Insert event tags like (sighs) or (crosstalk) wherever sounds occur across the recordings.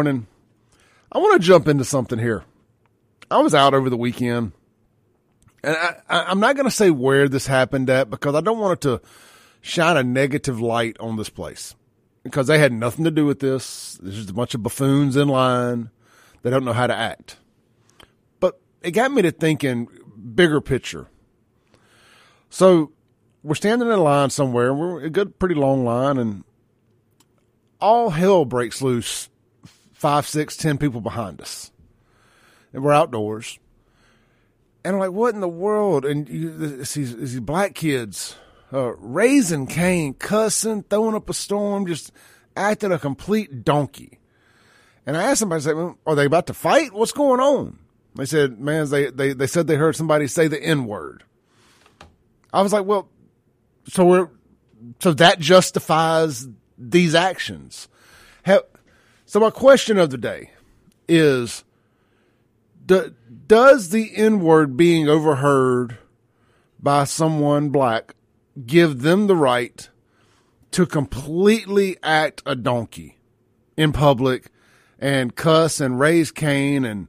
morning. I want to jump into something here. I was out over the weekend, and I, am not going to say where this happened at because I don't want it to shine a negative light on this place because they had nothing to do with this. There's just a bunch of buffoons in line. They don't know how to act. But it got me to thinking bigger picture. So we're standing in a line somewhere, we're a good, pretty long line, and all hell breaks loose five, six, ten people behind us. And we're outdoors. And I'm like, what in the world? And you, these, these black kids uh, raising Cain, cussing, throwing up a storm, just acting a complete donkey. And I asked somebody, I said, well, are they about to fight? What's going on? They said, man, they, they, they said they heard somebody say the N word. I was like, well, so we're, so that justifies these actions. Have, so my question of the day is, do, does the N word being overheard by someone black give them the right to completely act a donkey in public and cuss and raise Cain and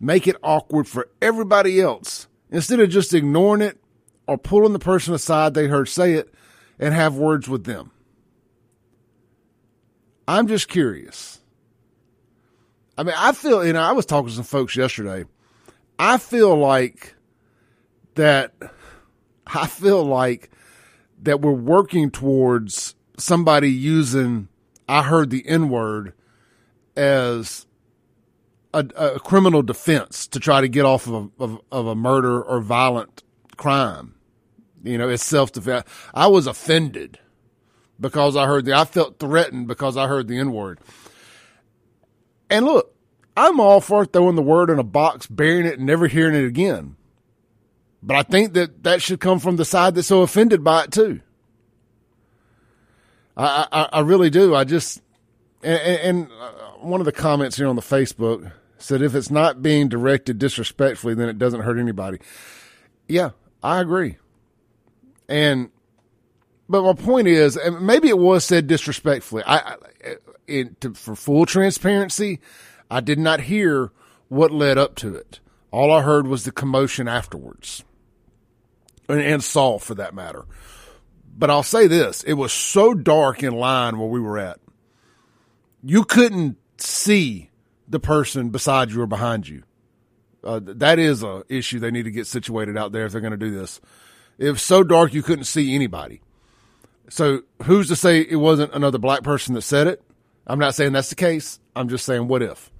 make it awkward for everybody else instead of just ignoring it or pulling the person aside they heard say it and have words with them? I'm just curious. I mean, I feel, you know, I was talking to some folks yesterday. I feel like that, I feel like that we're working towards somebody using, I heard the N word as a, a, criminal defense to try to get off of a, of, of a murder or violent crime. You know, it's self defense. I was offended because I heard the, I felt threatened because I heard the N word. And look, I'm all for throwing the word in a box, burying it, and never hearing it again. But I think that that should come from the side that's so offended by it too. I, I, I really do. I just, and, and uh, one of the comments here on the Facebook said if it's not being directed disrespectfully, then it doesn't hurt anybody. Yeah, I agree. And, but my point is, and maybe it was said disrespectfully. I, in, to, for full transparency, I did not hear what led up to it. All I heard was the commotion afterwards, and, and saw for that matter. But I'll say this: it was so dark in line where we were at, you couldn't see the person beside you or behind you. Uh, that is a issue they need to get situated out there if they're going to do this. It was so dark you couldn't see anybody. So who's to say it wasn't another black person that said it? I'm not saying that's the case. I'm just saying what if.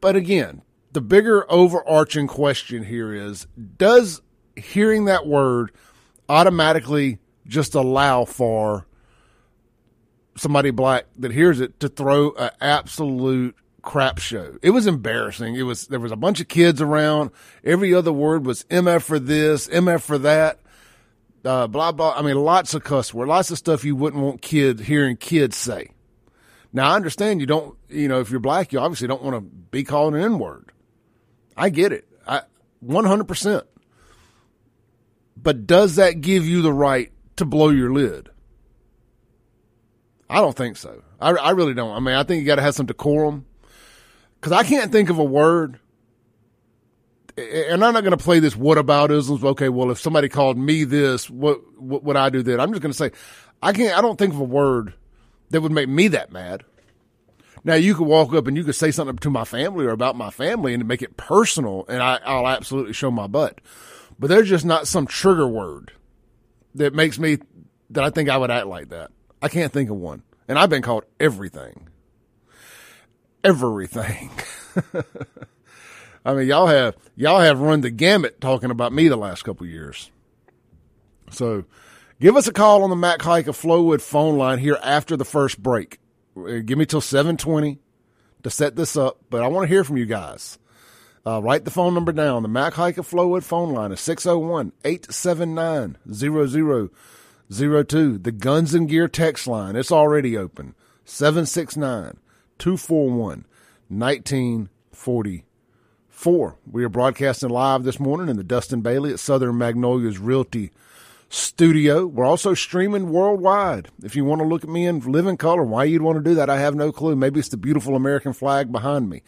But again, the bigger overarching question here is does hearing that word automatically just allow for somebody black that hears it to throw an absolute crap show. It was embarrassing. It was there was a bunch of kids around. Every other word was MF for this, MF for that. Uh, blah blah. I mean, lots of cuss words, lots of stuff you wouldn't want kids hearing kids say. Now, I understand you don't, you know, if you're black, you obviously don't want to be called an N word. I get it. I 100%. But does that give you the right to blow your lid? I don't think so. I, I really don't. I mean, I think you got to have some decorum because I can't think of a word. And I'm not going to play this whataboutisms. Okay, well, if somebody called me this, what, what would I do then? I'm just going to say, I can't, I don't think of a word that would make me that mad. Now you could walk up and you could say something to my family or about my family and make it personal, and I, I'll absolutely show my butt. But there's just not some trigger word that makes me that I think I would act like that. I can't think of one, and I've been called everything, everything. (laughs) I mean, y'all have y'all have run the gamut talking about me the last couple years. So Give us a call on the Mac Haik of Flowood phone line here after the first break. Uh, give me till 720 to set this up, but I want to hear from you guys. Uh, write the phone number down. The Mac Haik of Flowood phone line is 601 879 0002. The Guns and Gear text line, it's already open 769 241 1944. We are broadcasting live this morning in the Dustin Bailey at Southern Magnolias Realty studio. We're also streaming worldwide. If you want to look at me in living color, why you'd want to do that, I have no clue. Maybe it's the beautiful American flag behind me.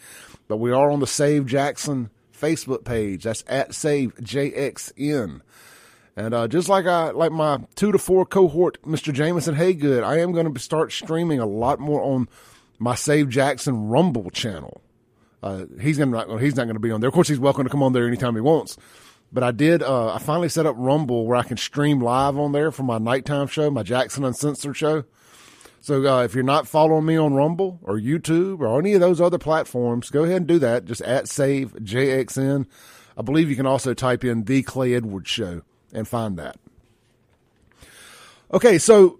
But we are on the Save Jackson Facebook page. That's at Save JXN. And uh, just like I like my two to four cohort, Mr. Jameson Haygood, I am going to start streaming a lot more on my Save Jackson Rumble channel. Uh, he's gonna he's not going to be on there. Of course, he's welcome to come on there anytime he wants. But I did. Uh, I finally set up Rumble where I can stream live on there for my nighttime show, my Jackson Uncensored show. So uh, if you're not following me on Rumble or YouTube or any of those other platforms, go ahead and do that. Just at Save JXN. I believe you can also type in the Clay Edwards Show and find that. Okay, so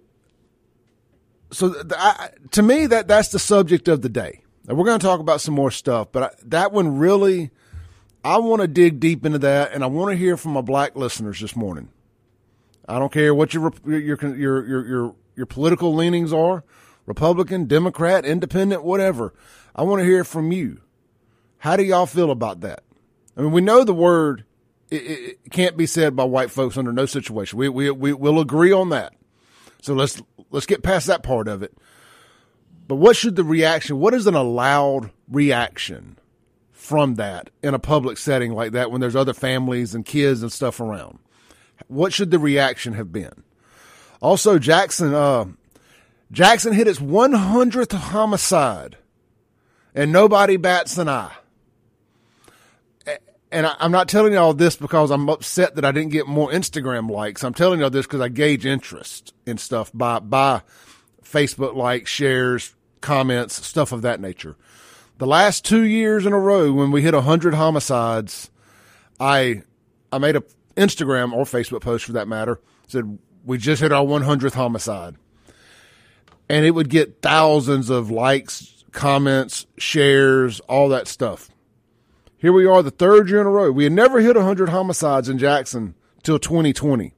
so I, to me that that's the subject of the day. And we're going to talk about some more stuff, but I, that one really I want to dig deep into that, and I want to hear from my black listeners this morning. I don't care what your your your your your your political leanings are, Republican, Democrat, Independent, whatever. I want to hear from you. How do y'all feel about that? I mean, we know the word it, it can't be said by white folks under no situation. We we we will agree on that. So let's let's get past that part of it. But what should the reaction? What is an allowed reaction from that in a public setting like that when there's other families and kids and stuff around? What should the reaction have been? Also, Jackson, uh, Jackson hit its 100th homicide and nobody bats an eye. And I, am not telling y'all this because I'm upset that I didn't get more Instagram likes. I'm telling y'all this because I gauge interest in stuff by, by Facebook likes, shares, comments, stuff of that nature. The last two years in a row, when we hit 100 homicides, I I made a Instagram or Facebook post for that matter said we just hit our 100th homicide, and it would get thousands of likes, comments, shares, all that stuff. Here we are, the third year in a row. We had never hit 100 homicides in Jackson till 2020.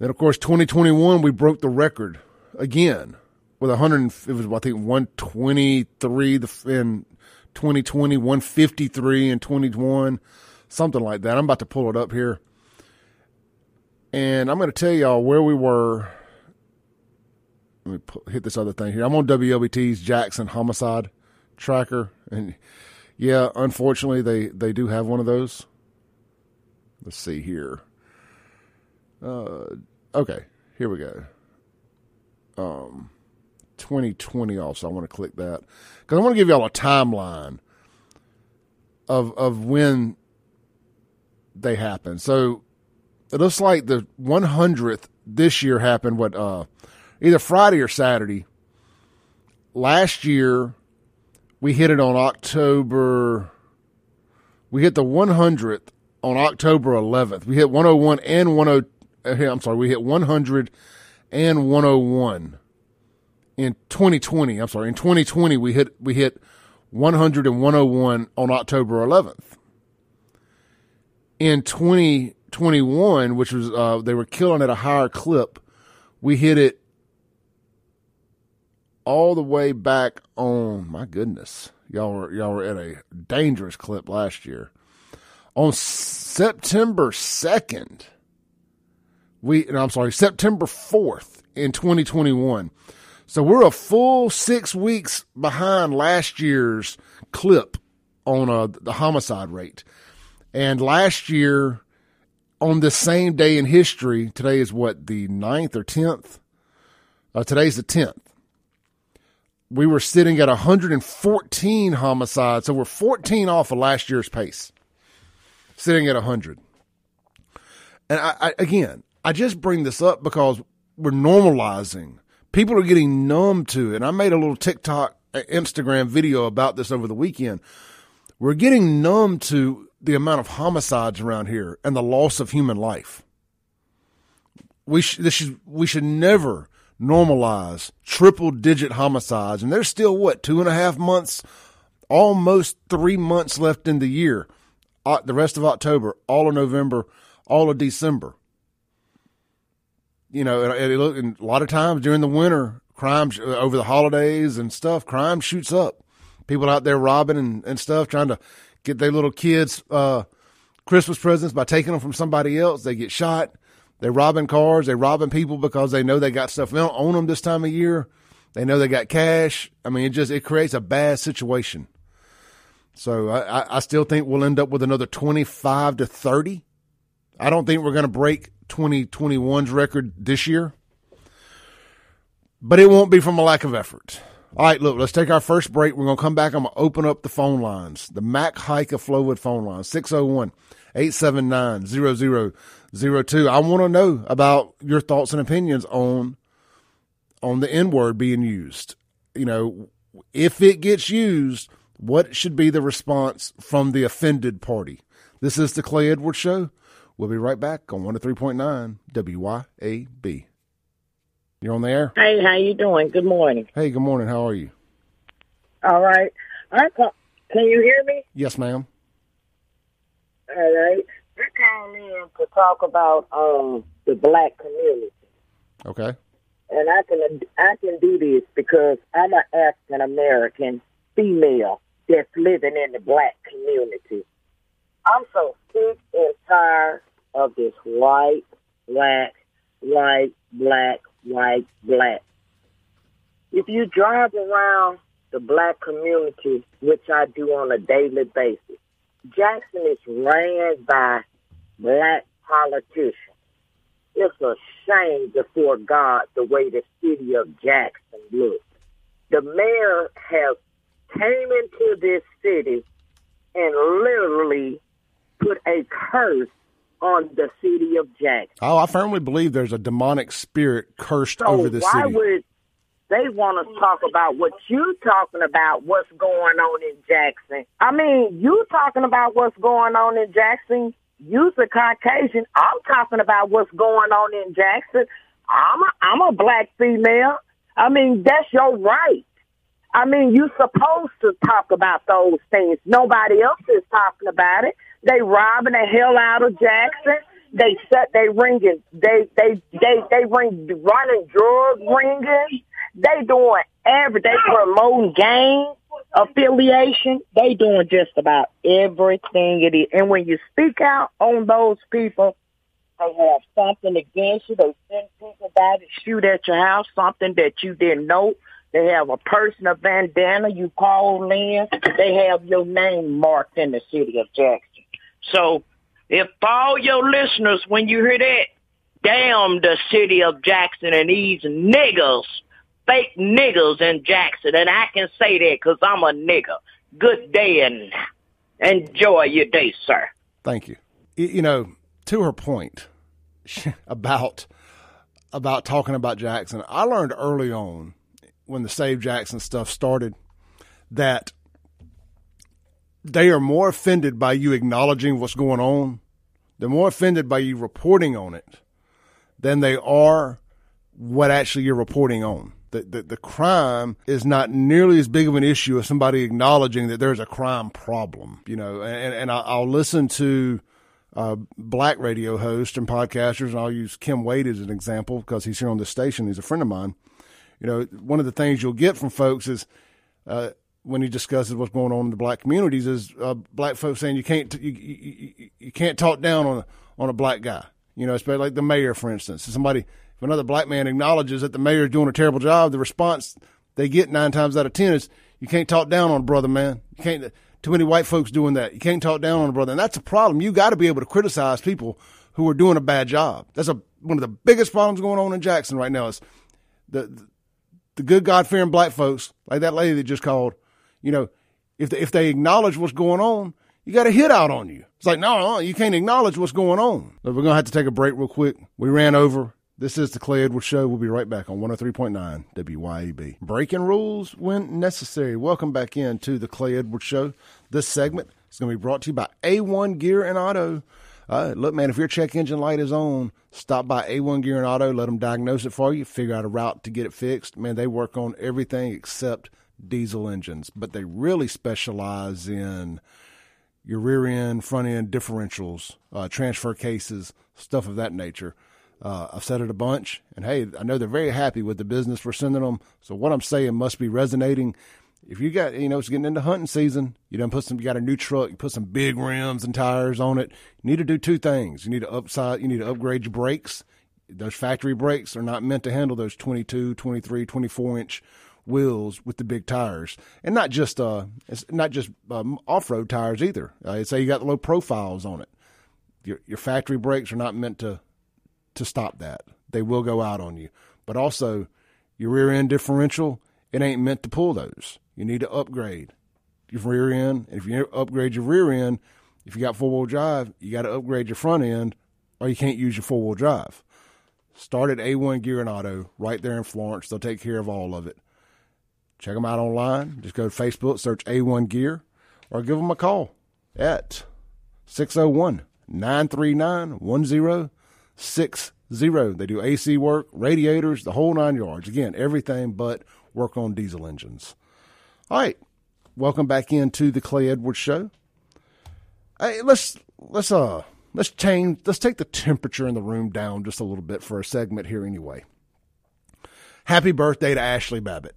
Then, of course, 2021 we broke the record again with 100. It was I think 123 in 2020, 153 in 2021, something like that. I'm about to pull it up here, and I'm going to tell y'all where we were. Let me put, hit this other thing here. I'm on WLBT's Jackson homicide tracker, and yeah, unfortunately they they do have one of those. Let's see here. Uh, okay, here we go. Um 2020 also. I want to click that because I want to give y'all a timeline of of when they happen. So it looks like the 100th this year happened what uh, either Friday or Saturday. Last year we hit it on October we hit the 100th on October 11th. We hit 101 and 10 uh, I'm sorry, we hit 100 and 101 in 2020. I'm sorry, in 2020 we hit we hit 100 and 101 on October 11th. In 2021, which was uh, they were killing at a higher clip, we hit it all the way back on. My goodness, y'all were y'all were at a dangerous clip last year. On September 2nd, we no, I'm sorry, September 4th in 2021 so we're a full six weeks behind last year's clip on uh, the homicide rate. And last year, on the same day in history, today is what, the 9th or 10th? Uh, today's the 10th. We were sitting at 114 homicides. So we're 14 off of last year's pace, sitting at 100. And I, I, again, I just bring this up because we're normalizing people are getting numb to it. And I made a little TikTok, uh, Instagram video about this over the weekend. We're getting numb to the amount of homicides around here and the loss of human life. We sh- this should, we should never normalize triple digit homicides. And there's still what, two and a half months, almost three months left in the year. Uh, the rest of October, all of November, all of December you know, and, and, a lot of times during the winter, crime uh, over the holidays and stuff, crime shoots up. People out there robbing and, and stuff, trying to get their little kids uh, Christmas presents by taking them from somebody else. They get shot. They're robbing cars. They're robbing people because they know they got stuff They don't own them this time of year. They know they got cash. I mean, it just it creates a bad situation. So I, I still think we'll end up with another twenty five to thirty. I don't think we're going to break 2021's record this year, but it won't be from a lack of effort. All right, look, let's take our first break. We're going to come back. I'm going to open up the phone lines, the Mac Haik of Flowood phone line, 601 879 0002. I want to know about your thoughts and opinions on on the N word being used. You know, if it gets used, what should be the response from the offended party? This is the Clay Edwards Show. We'll be right back on 103.9 WYAB. You're on the air. Hey, how you doing? Good morning. Hey, good morning. How are you? All right. I call, can you hear me? Yes, ma'am. All right. I call in to talk about um the black community. Okay. And I can I can do this because I'm an African American female that's living in the black community. I'm so sick and tired of this white, black, white, black, white, black. If you drive around the black community, which I do on a daily basis, Jackson is ran by black politicians. It's a shame before God the way the city of Jackson looks. The mayor has came into this city and literally put a curse on the city of Jackson. Oh, I firmly believe there's a demonic spirit cursed So over the why city. would they want to talk about what you're talking about? What's going on in Jackson? I mean, you talking about what's going on in Jackson. You's a Caucasian. I'm talking about what's going on in Jackson. I'm a, I'm a black female. I mean, that's your right. I mean, you're supposed to talk about those things. Nobody else is talking about it. They robbing the hell out of Jackson. They set they ringing they they they they ring running drug ringing. They doing every they promoting gang affiliation. They doing just about everything it is. And when you speak out on those people, they have something against you. They send people by to shoot at your house, something that you didn't know. They have a personal bandana you call in. They have your name marked in the city of Jackson. So if all your listeners, when you hear that, damn the city of Jackson and these niggers, fake niggers in Jackson, and I can say that because I'm a nigger. Good day and enjoy your day, sir. Thank you. You know, to her point (laughs) about about talking about Jackson, I learned early on when the Save Jackson stuff started that they are more offended by you acknowledging what's going on. They're more offended by you reporting on it than they are what actually you're reporting on. The, the, the crime is not nearly as big of an issue as somebody acknowledging that there's a crime problem, you know, and, and I'll listen to uh, black radio hosts and podcasters, and I'll use Kim Wade as an example because he's here on the station. He's a friend of mine. You know, one of the things you'll get from folks is uh, when he discusses what's going on in the black communities is uh, black folks saying you can't you, you, you, can't talk down on a, on a black guy. You know, especially like the mayor, for instance. If somebody, if another black man acknowledges that the mayor is doing a terrible job, the response they get nine times out of ten is you can't talk down on a brother, man. You can't. Too many white folks doing that. You can't talk down on a brother, and that's a problem. You got to be able to criticize people who are doing a bad job. That's a one of the biggest problems going on in Jackson right now. Is the the good God fearing black folks, like that lady that just called, you know, if they, if they acknowledge what's going on, you got a hit out on you. It's like, no, no, you can't acknowledge what's going on. We're going to have to take a break real quick. We ran over. This is the Clay Edwards Show. We'll be right back on 103.9 WYAB. Breaking rules when necessary. Welcome back in to the Clay Edwards Show. This segment is going to be brought to you by A1 Gear and Auto. Uh, look, man, if your check engine light is on, stop by A1 Gear and Auto. Let them diagnose it for you. Figure out a route to get it fixed. Man, they work on everything except diesel engines, but they really specialize in your rear end, front end differentials, uh, transfer cases, stuff of that nature. Uh, I've said it a bunch, and hey, I know they're very happy with the business we're sending them. So what I'm saying must be resonating. if you got, you know, it's getting into hunting season, you done put some, you got a new truck, you put some big rims and tires on it. You need to do two things. You need to upside, you need to upgrade your brakes. Those factory brakes are not meant to handle those 22, 23, 24 inch wheels with the big tires, and not just uh, it's not just um, off road tires either. Uh, say you got the low profiles on it. Your your factory brakes are not meant to to stop that. They will go out on you. But also, your rear end differential, it ain't meant to pull those. You need to upgrade your rear end. If you upgrade your rear end, if you got four wheel drive, you got to upgrade your front end, or you can't use your four wheel drive. Start at A1 Gear and Auto right there in Florence. They'll take care of all of it. Check them out online. Just go to Facebook, search A1 Gear, or give them a call at 601 939 1060. They do AC work, radiators, the whole nine yards. Again, everything but work on diesel engines. All right. Welcome back into the Clay Edwards show. Hey, let's let's uh let's change let's take the temperature in the room down just a little bit for a segment here anyway. Happy birthday to Ashli Babbitt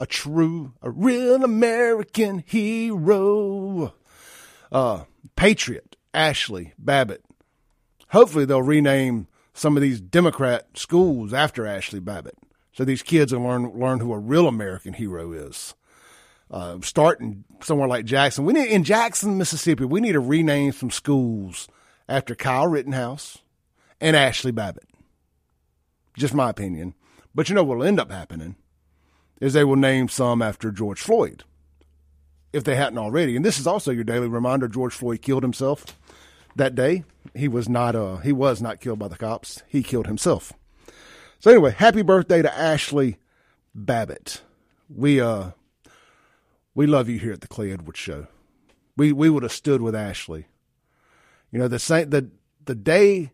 a true, a real American hero. Uh, Patriot, Ashli Babbitt. Hopefully they'll rename some of these Democrat schools after Ashli Babbitt. So these kids will learn, learn who a real American hero is. Uh, starting somewhere like Jackson. We need, in Jackson, Mississippi, we need to rename some schools after Kyle Rittenhouse and Ashli Babbitt. Just my opinion. But you know what'll end up happening? Is they will name some after George Floyd, if they hadn't already. And this is also your daily reminder: George Floyd killed himself that day. He was not uh he was not killed by the cops. He killed himself. So anyway, happy birthday to Ashli Babbitt. We uh we love you here at the Clay Edwards Show. We we would have stood with Ashli. You know the same the the day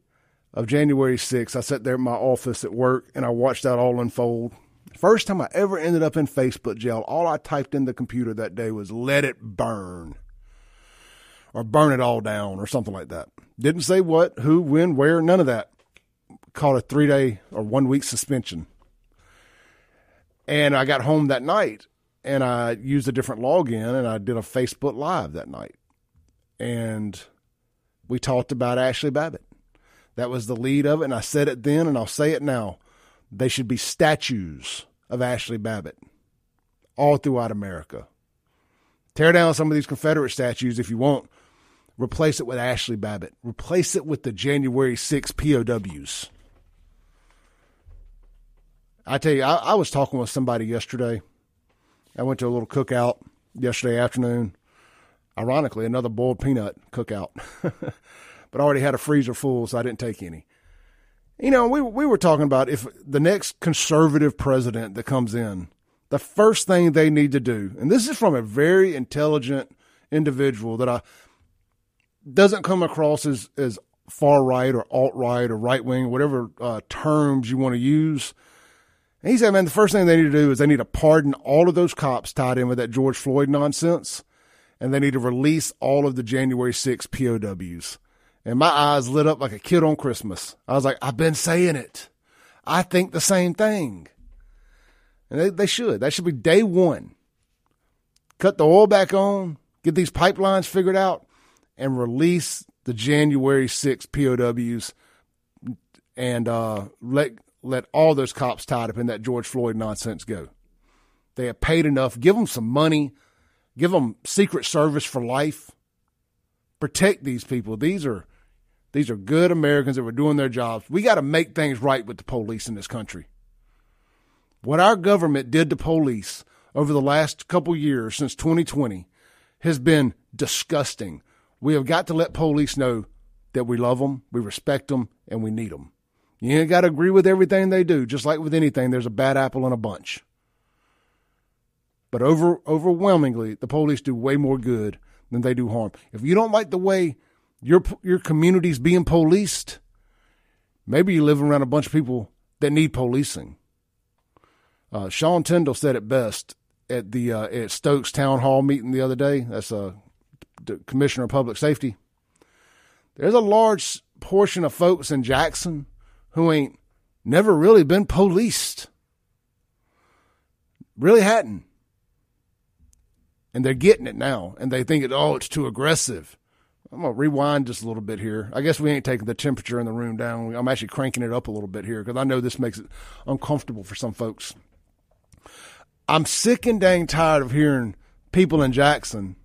of January 6th, I sat there in my office at work and I watched that all unfold. First time I ever ended up in Facebook jail, all I typed in the computer that day was let it burn or burn it all down or something like that. Didn't say what, who, when, where, none of that. Caught a three day or one week suspension. And I got home that night and I used a different login and I did a Facebook Live that night. And we talked about Ashli Babbitt. That was the lead of it. And I said it then and I'll say it now. They should be statues of Ashli Babbitt all throughout America. Tear down some of these Confederate statues if you want. Replace it with Ashli Babbitt. Replace it with the January 6 POWs. I tell you, I, I was talking with somebody yesterday. I went to a little cookout yesterday afternoon. Ironically, another boiled peanut cookout. (laughs) but I already had a freezer full, so I didn't take any. You know, we we were talking about if the next conservative president that comes in, the first thing they need to do, and this is from a very intelligent individual that I doesn't come across as as far right or alt right or right wing, whatever uh, terms you want to use. And he said, man, the first thing they need to do is they need to pardon all of those cops tied in with that George Floyd nonsense, and they need to release all of the January 6 POWs and my eyes lit up like a kid on Christmas. I was like, I've been saying it. I think the same thing. And they, they should. That should be day one. Cut the oil back on, get these pipelines figured out, and release the January 6 POWs and uh, let let all those cops tied up in that George Floyd nonsense go. They have paid enough. Give them some money. Give them Secret Service for life. Protect these people. These are these are good Americans that were doing their jobs. We got to make things right with the police in this country. What our government did to police over the last couple years since 2020 has been disgusting. We have got to let police know that we love them, we respect them, and we need them. You ain't got to agree with everything they do. Just like with anything, there's a bad apple in a bunch. But over overwhelmingly, the police do way more good than they do harm. If you don't like the way your your community's being policed, maybe you live around a bunch of people that need policing. Uh, Sean Tindell said it best at the uh, at Stokes town hall meeting the other day. That's a uh, commissioner of public safety. There's a large portion of folks in Jackson who ain't never really been policed. Really hadn't. and they're getting it now, and they think oh, it's too aggressive. I'm gonna rewind just a little bit here. I guess we ain't taking the temperature in the room down. I'm actually cranking it up a little bit here because I know this makes it uncomfortable for some folks. I'm sick and dang tired of hearing people in Jackson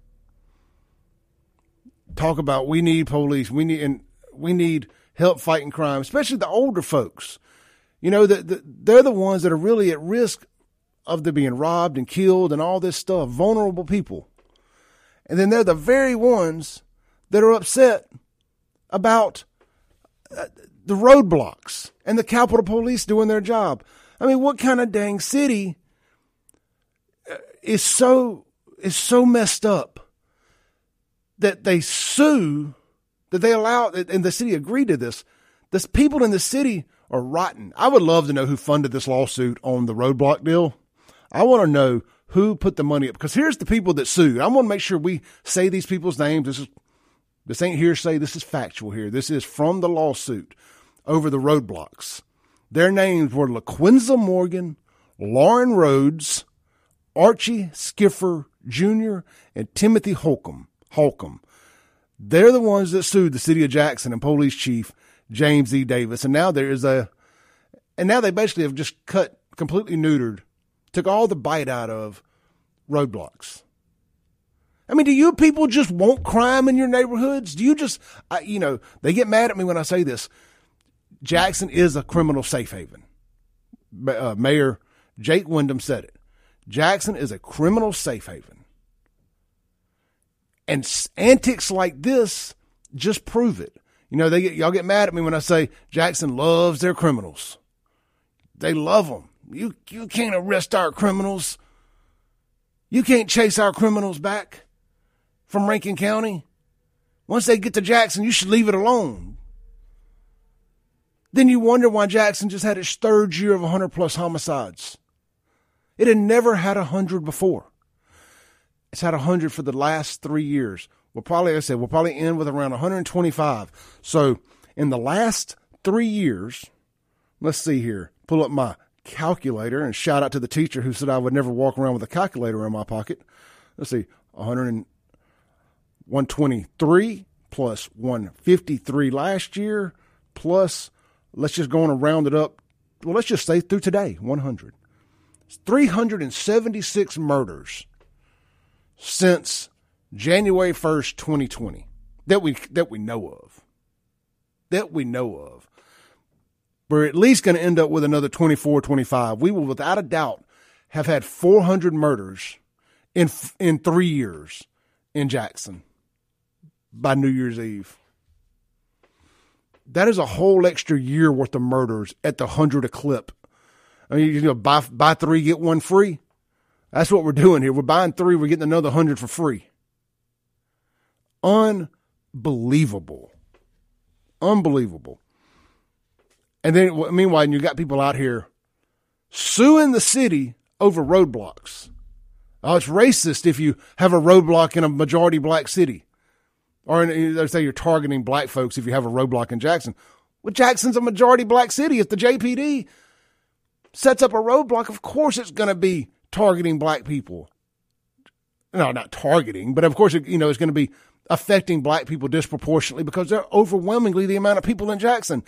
talk about we need police, we need and we need help fighting crime, especially the older folks. You know that the, they're the ones that are really at risk of them being robbed and killed and all this stuff, vulnerable people. And then they're the very ones that are upset about uh, the roadblocks and the Capitol Police doing their job. I mean, what kind of dang city uh, is so is so messed up that they sue that they allow and the city agreed to this. The people in the city are rotten. I would love to know who funded this lawsuit on the roadblock deal. I want to know who put the money up because here's the people that sued. I want to make sure we say these people's names. This is this ain't hearsay. This is factual here. This is from the lawsuit over the roadblocks. Their names were LaQuinza Morgan, Lauren Rhodes, Archie Skiffer Jr., and Timothy Holcomb. Holcomb. They're the ones that sued the city of Jackson and police chief James E. Davis. And now there is a, and now they basically have just cut, completely neutered, took all the bite out of roadblocks. I mean, do you people just want crime in your neighborhoods? Do you just, I, you know, they get mad at me when I say this. Jackson is a criminal safe haven. Uh, Mayor Jake Wyndham said it. Jackson is a criminal safe haven. And antics like this just prove it. You know, they get, y'all get mad at me when I say Jackson loves their criminals. They love them. You, you can't arrest our criminals. You can't chase our criminals back from Rankin County. Once they get to Jackson, you should leave it alone. Then you wonder why Jackson just had its third year of 100 plus homicides. It had never had 100 before. It's had 100 for the last three years. We'll probably, like I said, we'll probably end with around 125. So in the last three years, let's see here, pull up my calculator and shout out to the teacher who said I would never walk around with a calculator in my pocket. Let's see, 100 123 plus 153 last year plus let's just go on and round it up. Well, let's just say through today, 100. 376 murders since January 1st, 2020 that we that we know of. That we know of. We're at least going to end up with another 24, 25. We will without a doubt have had 400 murders in in 3 years in Jackson by New Year's Eve. That is a whole extra year worth of murders at the hundred a clip. I mean, you know, buy buy three get one free. That's what we're doing here. We're buying three, we're getting another hundred for free. Unbelievable, unbelievable. And then, meanwhile, you got people out here suing the city over roadblocks. Oh, it's racist if you have a roadblock in a majority black city. Or they say you're targeting black folks if you have a roadblock in Jackson. Well, Jackson's a majority black city. If the JPD sets up a roadblock, of course it's going to be targeting black people. No, not targeting, but of course, you know, it's going to be affecting black people disproportionately because they're overwhelmingly the amount of people in Jackson.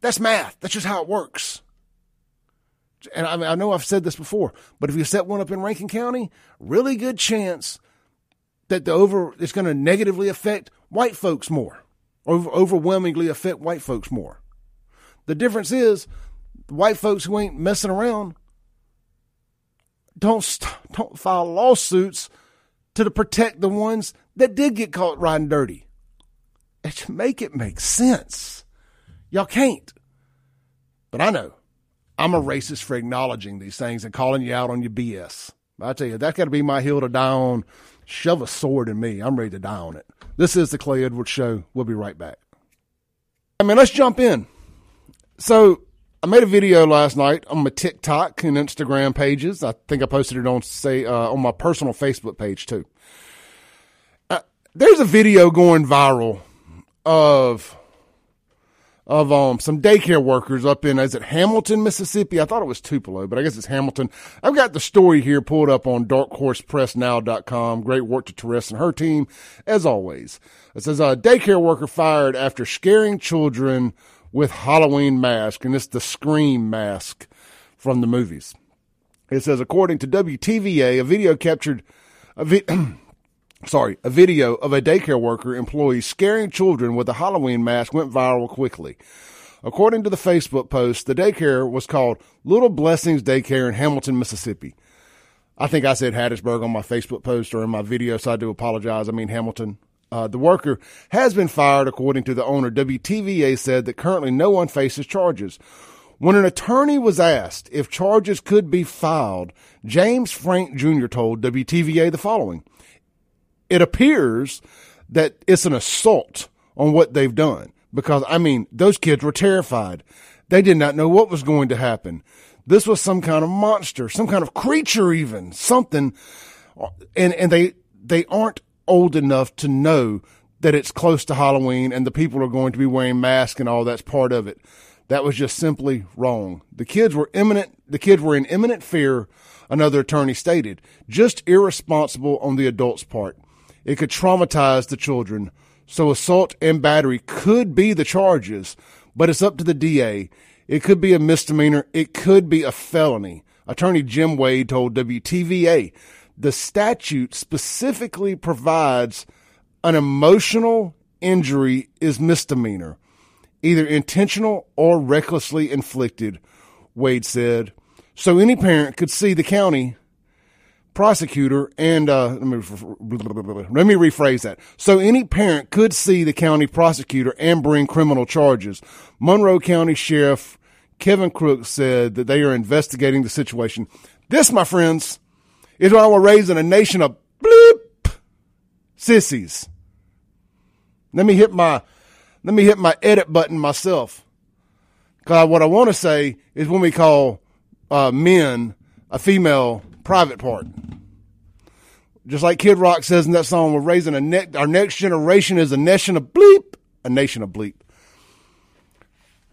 That's math. That's just how it works. And I, mean, I know I've said this before, but if you set one up in Rankin County, really good chance that the over it's going to negatively affect white folks more, over, overwhelmingly affect white folks more. The difference is, white folks who ain't messing around don't st- don't file lawsuits to protect the ones that did get caught riding dirty. It make it make sense. Y'all can't. But I know I'm a racist for acknowledging these things and calling you out on your BS. I tell you, that's got to be my hill to die on shove a sword in me. I'm ready to die on it. This is the Clay Edwards Show. We'll be right back. I mean, let's jump in. So I made a video last night on my TikTok and Instagram pages. I think I posted it on say uh, on my personal Facebook page too. Uh, there's a video going viral of of um, some daycare workers up in is it Hamilton, Mississippi? I thought it was Tupelo, but I guess it's Hamilton. I've got the story here pulled up on darkhorsepressnow.com. Great work to Teresa and her team, as always. It says a daycare worker fired after scaring children with Halloween mask, and it's the Scream mask from the movies. It says, according to WTVA, a video captured a vi- (clears throat) sorry, a video of a daycare worker employee scaring children with a Halloween mask went viral quickly. According to the Facebook post, the daycare was called Little Blessings Daycare in Hamilton, Mississippi. I think I said Hattiesburg on my Facebook post or in my video, so I do apologize. I mean Hamilton. Uh, the worker has been fired, according to the owner. WTVA said that currently no one faces charges. When an attorney was asked if charges could be filed, James Frank Jr. told WTVA the following. It appears that it's an assault on what they've done because, I mean, those kids were terrified. They did not know what was going to happen. This was some kind of monster, some kind of creature even, something. And, and they, they aren't old enough to know that it's close to Halloween and the people are going to be wearing masks and all that's part of it. That was just simply wrong. The kids were imminent, the kids were in imminent fear, another attorney stated. Just irresponsible on the adult's part. It could traumatize the children. So assault and battery could be the charges, but it's up to the DA. It could be a misdemeanor. It could be a felony. Attorney Jim Wade told WTVA the statute specifically provides an emotional injury is misdemeanor either intentional or recklessly inflicted, Wade said. So any parent could see the county prosecutor and uh, let, me, let me rephrase that. So any parent could see the county prosecutor and bring criminal charges. Monroe County Sheriff Kevin Crook said that they are investigating the situation. This, my friends, is why we're raising a nation of bleep sissies. Let me hit my let me hit my edit button myself. Because what I want to say is when we call uh, men a female private part. Just like Kid Rock says in that song, we're raising a ne- our next generation is a nation of bleep, a nation of bleep.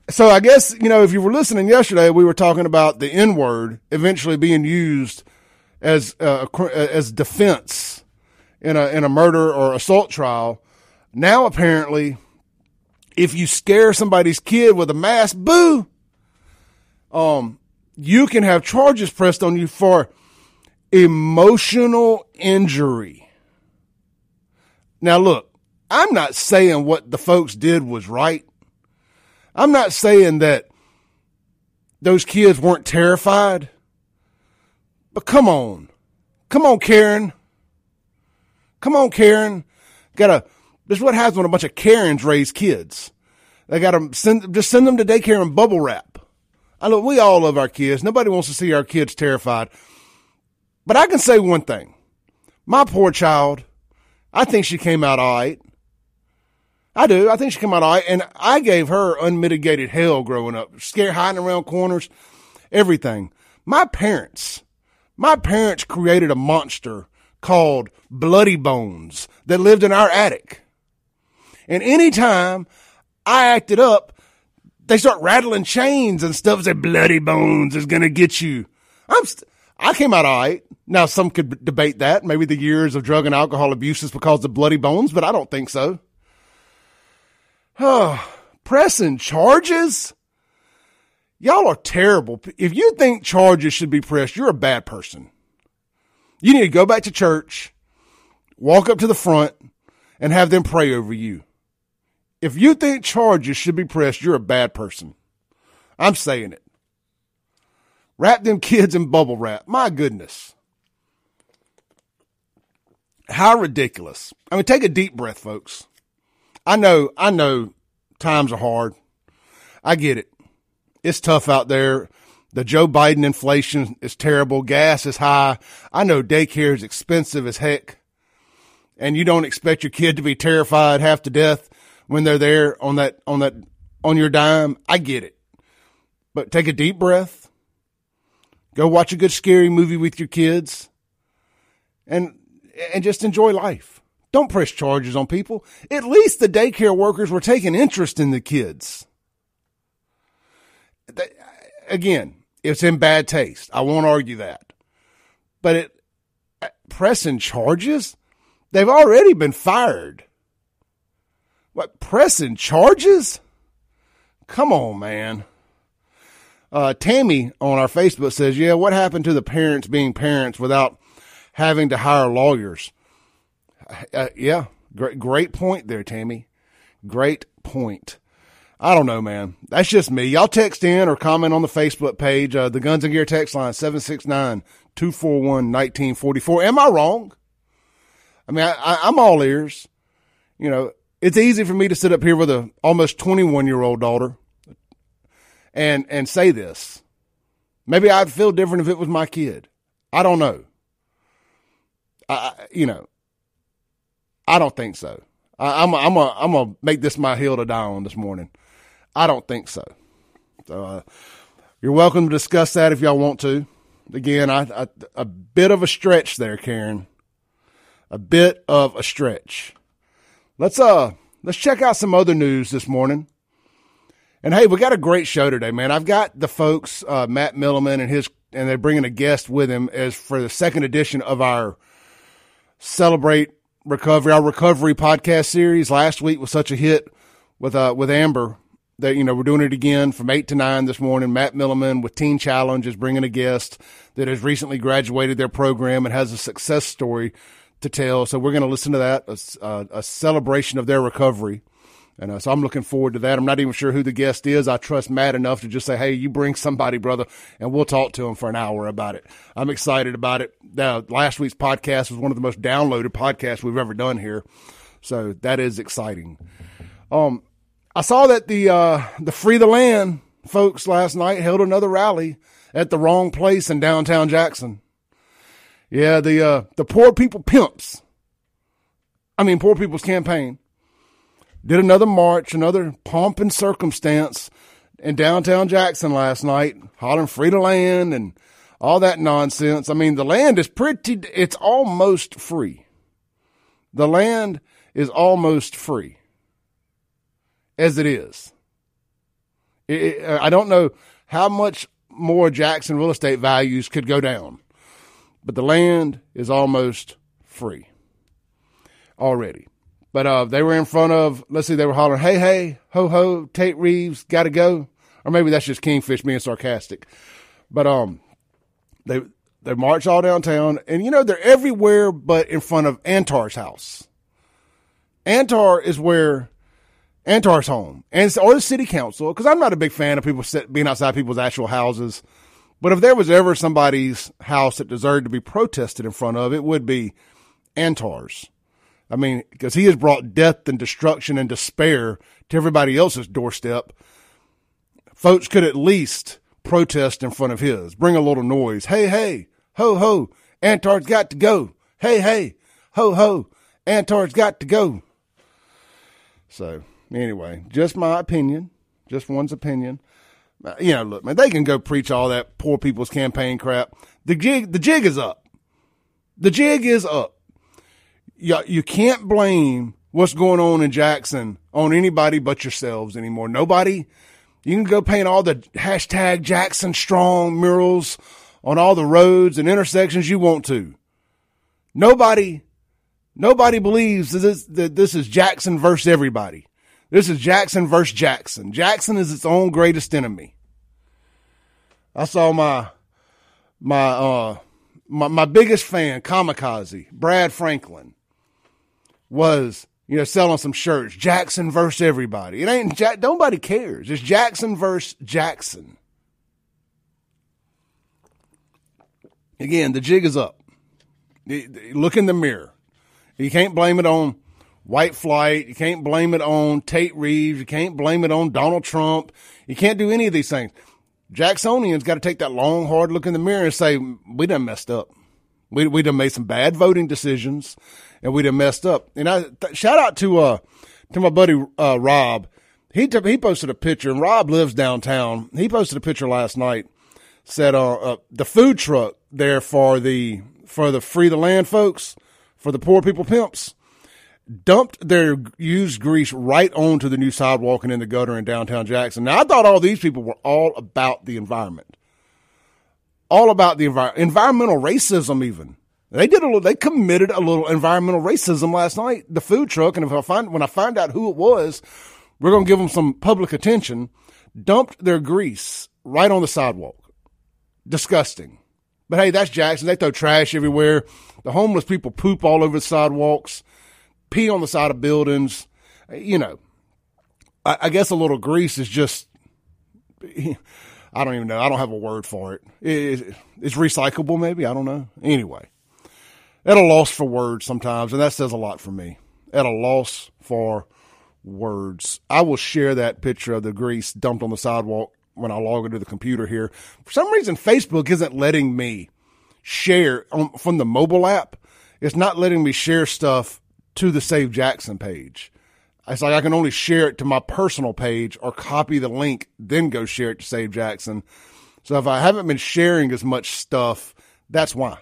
So I guess you know if you were listening yesterday, we were talking about the N word eventually being used as uh, as defense in a in a murder or assault trial. Now apparently if you scare somebody's kid with a mask, boo, um, you can have charges pressed on you for emotional injury. Now, look, I'm not saying what the folks did was right. I'm not saying that those kids weren't terrified. But come on. Come on, Karen. Come on, Karen. Gotta this is what happens when a bunch of Karens raise kids. They got to send, just send them to daycare and bubble wrap. I know we all love our kids. Nobody wants to see our kids terrified. But I can say one thing. My poor child, I think she came out all right. I do. I think she came out all right. And I gave her unmitigated hell growing up, scared hiding around corners, everything. My parents, my parents created a monster called Bloody Bones that lived in our attic. And anytime I acted up, they start rattling chains and stuff. Say bloody bones is going to get you. I'm, st- I came out all right. Now some could debate that. Maybe the years of drug and alcohol abuse is because of bloody bones, but I don't think so. (sighs) Pressing charges? Y'all are terrible. If you think charges should be pressed, you're a bad person. You need to go back to church, walk up to the front, and have them pray over you. If you think charges should be pressed, you're a bad person. I'm saying it. Wrap them kids in bubble wrap. My goodness. How ridiculous. I mean, take a deep breath, folks. I know, I know times are hard. I get it. It's tough out there. The Joe Biden inflation is terrible. Gas is high. I know daycare is expensive as heck. And you don't expect your kid to be terrified half to death when they're there on that on that on your dime. I get it. But take a deep breath. Go watch a good scary movie with your kids. And and just enjoy life. Don't press charges on people. At least the daycare workers were taking interest in the kids. again, it's in bad taste. I won't argue that. But it, uh, pressing charges? They've already been fired. What, pressing charges? Come on, man. Uh, Tammy on our Facebook says, yeah, what happened to the parents being parents without having to hire lawyers? Uh, yeah, great, great point there, Tammy. Great point. I don't know, man. That's just me. Y'all text in or comment on the Facebook page, uh, the Guns and Gear text line, 769 241 1944. Am I wrong? I mean, I, I'm all ears. You know, it's easy for me to sit up here with a almost 21 year old daughter and, and say this. Maybe I'd feel different if it was my kid. I don't know. I, you know, I don't think so. I, I'm a, I'm a, I'm gonna make this my hill to die on this morning. I don't think so. So uh, you're welcome to discuss that if y'all want to. Again, I, I, a bit of a stretch there, Karen. A bit of a stretch. Let's uh let's check out some other news this morning. And hey, we got a great show today, man. I've got the folks, uh, Matt Milliman and his, and they're bringing a guest with him as for the second edition of our celebrate recovery, our recovery podcast series. Last week was such a hit with uh with Amber that you know we're doing it again from eight to nine this morning. Matt Milliman with Teen Challenge is bringing a guest that has recently graduated their program and has a success story to tell. So we're going to listen to that a, a, celebration of their recovery. And uh, so I'm looking forward to that. I'm not even sure who the guest is. I trust Matt enough to just say, "Hey, you bring somebody, brother," and we'll talk to him for an hour about it. I'm excited about it. Uh, last week's podcast was one of the most downloaded podcasts we've ever done here, so that is exciting. Um, I saw that the uh, the Free the Land folks last night held another rally at the wrong place in downtown Jackson. Yeah, the uh, the poor people pimps. I mean, poor people's campaign did another march, another pomp and circumstance in downtown Jackson last night, hollering free to land and all that nonsense. I mean, the land is pretty, it's almost free. The land is almost free as it is. It, I don't know how much more Jackson real estate values could go down, but the land is almost free already. But uh, they were in front of, let's see, they were hollering, hey, hey, ho, ho, Tate Reeves, got to go. Or maybe that's just Kingfish being sarcastic. But um, they they march all downtown, and you know they're everywhere but in front of Antar's house. Antar is where Antar's home, and or the city council. Because I'm not a big fan of people being outside people's actual houses. But if there was ever somebody's house that deserved to be protested in front of, it would be Antar's. I mean, because he has brought death and destruction and despair to everybody else's doorstep. Folks could at least protest in front of his, bring a little noise. Hey, hey, ho, ho, Antar's got to go. Hey, hey, ho, ho, Antar's got to go. So, anyway, just my opinion, just one's opinion. Uh, you know, look, man, they can go preach all that poor people's campaign crap. The jig, the jig is up. The jig is up you, you can't blame what's going on in Jackson on anybody but yourselves anymore. Nobody, you can go paint all the hashtag Jackson Strong murals on all the roads and intersections you want to. Nobody, nobody believes that this, that this is Jackson versus everybody. This is Jackson versus Jackson. Jackson is its own greatest enemy. I saw my, my, uh, my, my biggest fan, Kamikaze, Brad Franklin was, you know, selling some shirts. Jackson versus everybody. It ain't Jack. Nobody cares. It's Jackson versus Jackson. Again, the jig is up. Look in the mirror. You can't blame it on white flight. You can't blame it on Tate Reeves. You can't blame it on Donald Trump. You can't do any of these things. Jacksonians got to take that long, hard look in the mirror and say, we done messed up. We, we done made some bad voting decisions and we'd have messed up. And I th- shout out to uh to my buddy uh, Rob. He t- he posted a picture, and Rob lives downtown. He posted a picture last night. Said uh, uh the food truck there for the for the free the land folks for the poor people pimps. dumped their used grease right onto the new sidewalk and in the gutter in downtown Jackson. Now, I thought all these people were all about the environment, all about the envi- environmental racism, even. They did a little, they committed a little environmental racism last night, the food truck. And if I find, when I find out who it was, we're going to give them some public attention, dumped their grease right on the sidewalk. Disgusting. But hey, that's Jackson. They throw trash everywhere. The homeless people poop all over the sidewalks, pee on the side of buildings. You know, I, I guess a little grease is just, (laughs) I don't even know. I don't have a word for it. it it's recyclable, maybe. I don't know. Anyway, at a loss for words sometimes, and that says a lot for me. At a loss for words. I will share that picture of the grease dumped on the sidewalk when I log into the computer here. For some reason, Facebook isn't letting me share on, from the mobile app. It's not letting me share stuff to the Save Jackson page. It's like I can only share it to my personal page or copy the link, then go share it to Save Jackson. So if I haven't been sharing as much stuff, that's why.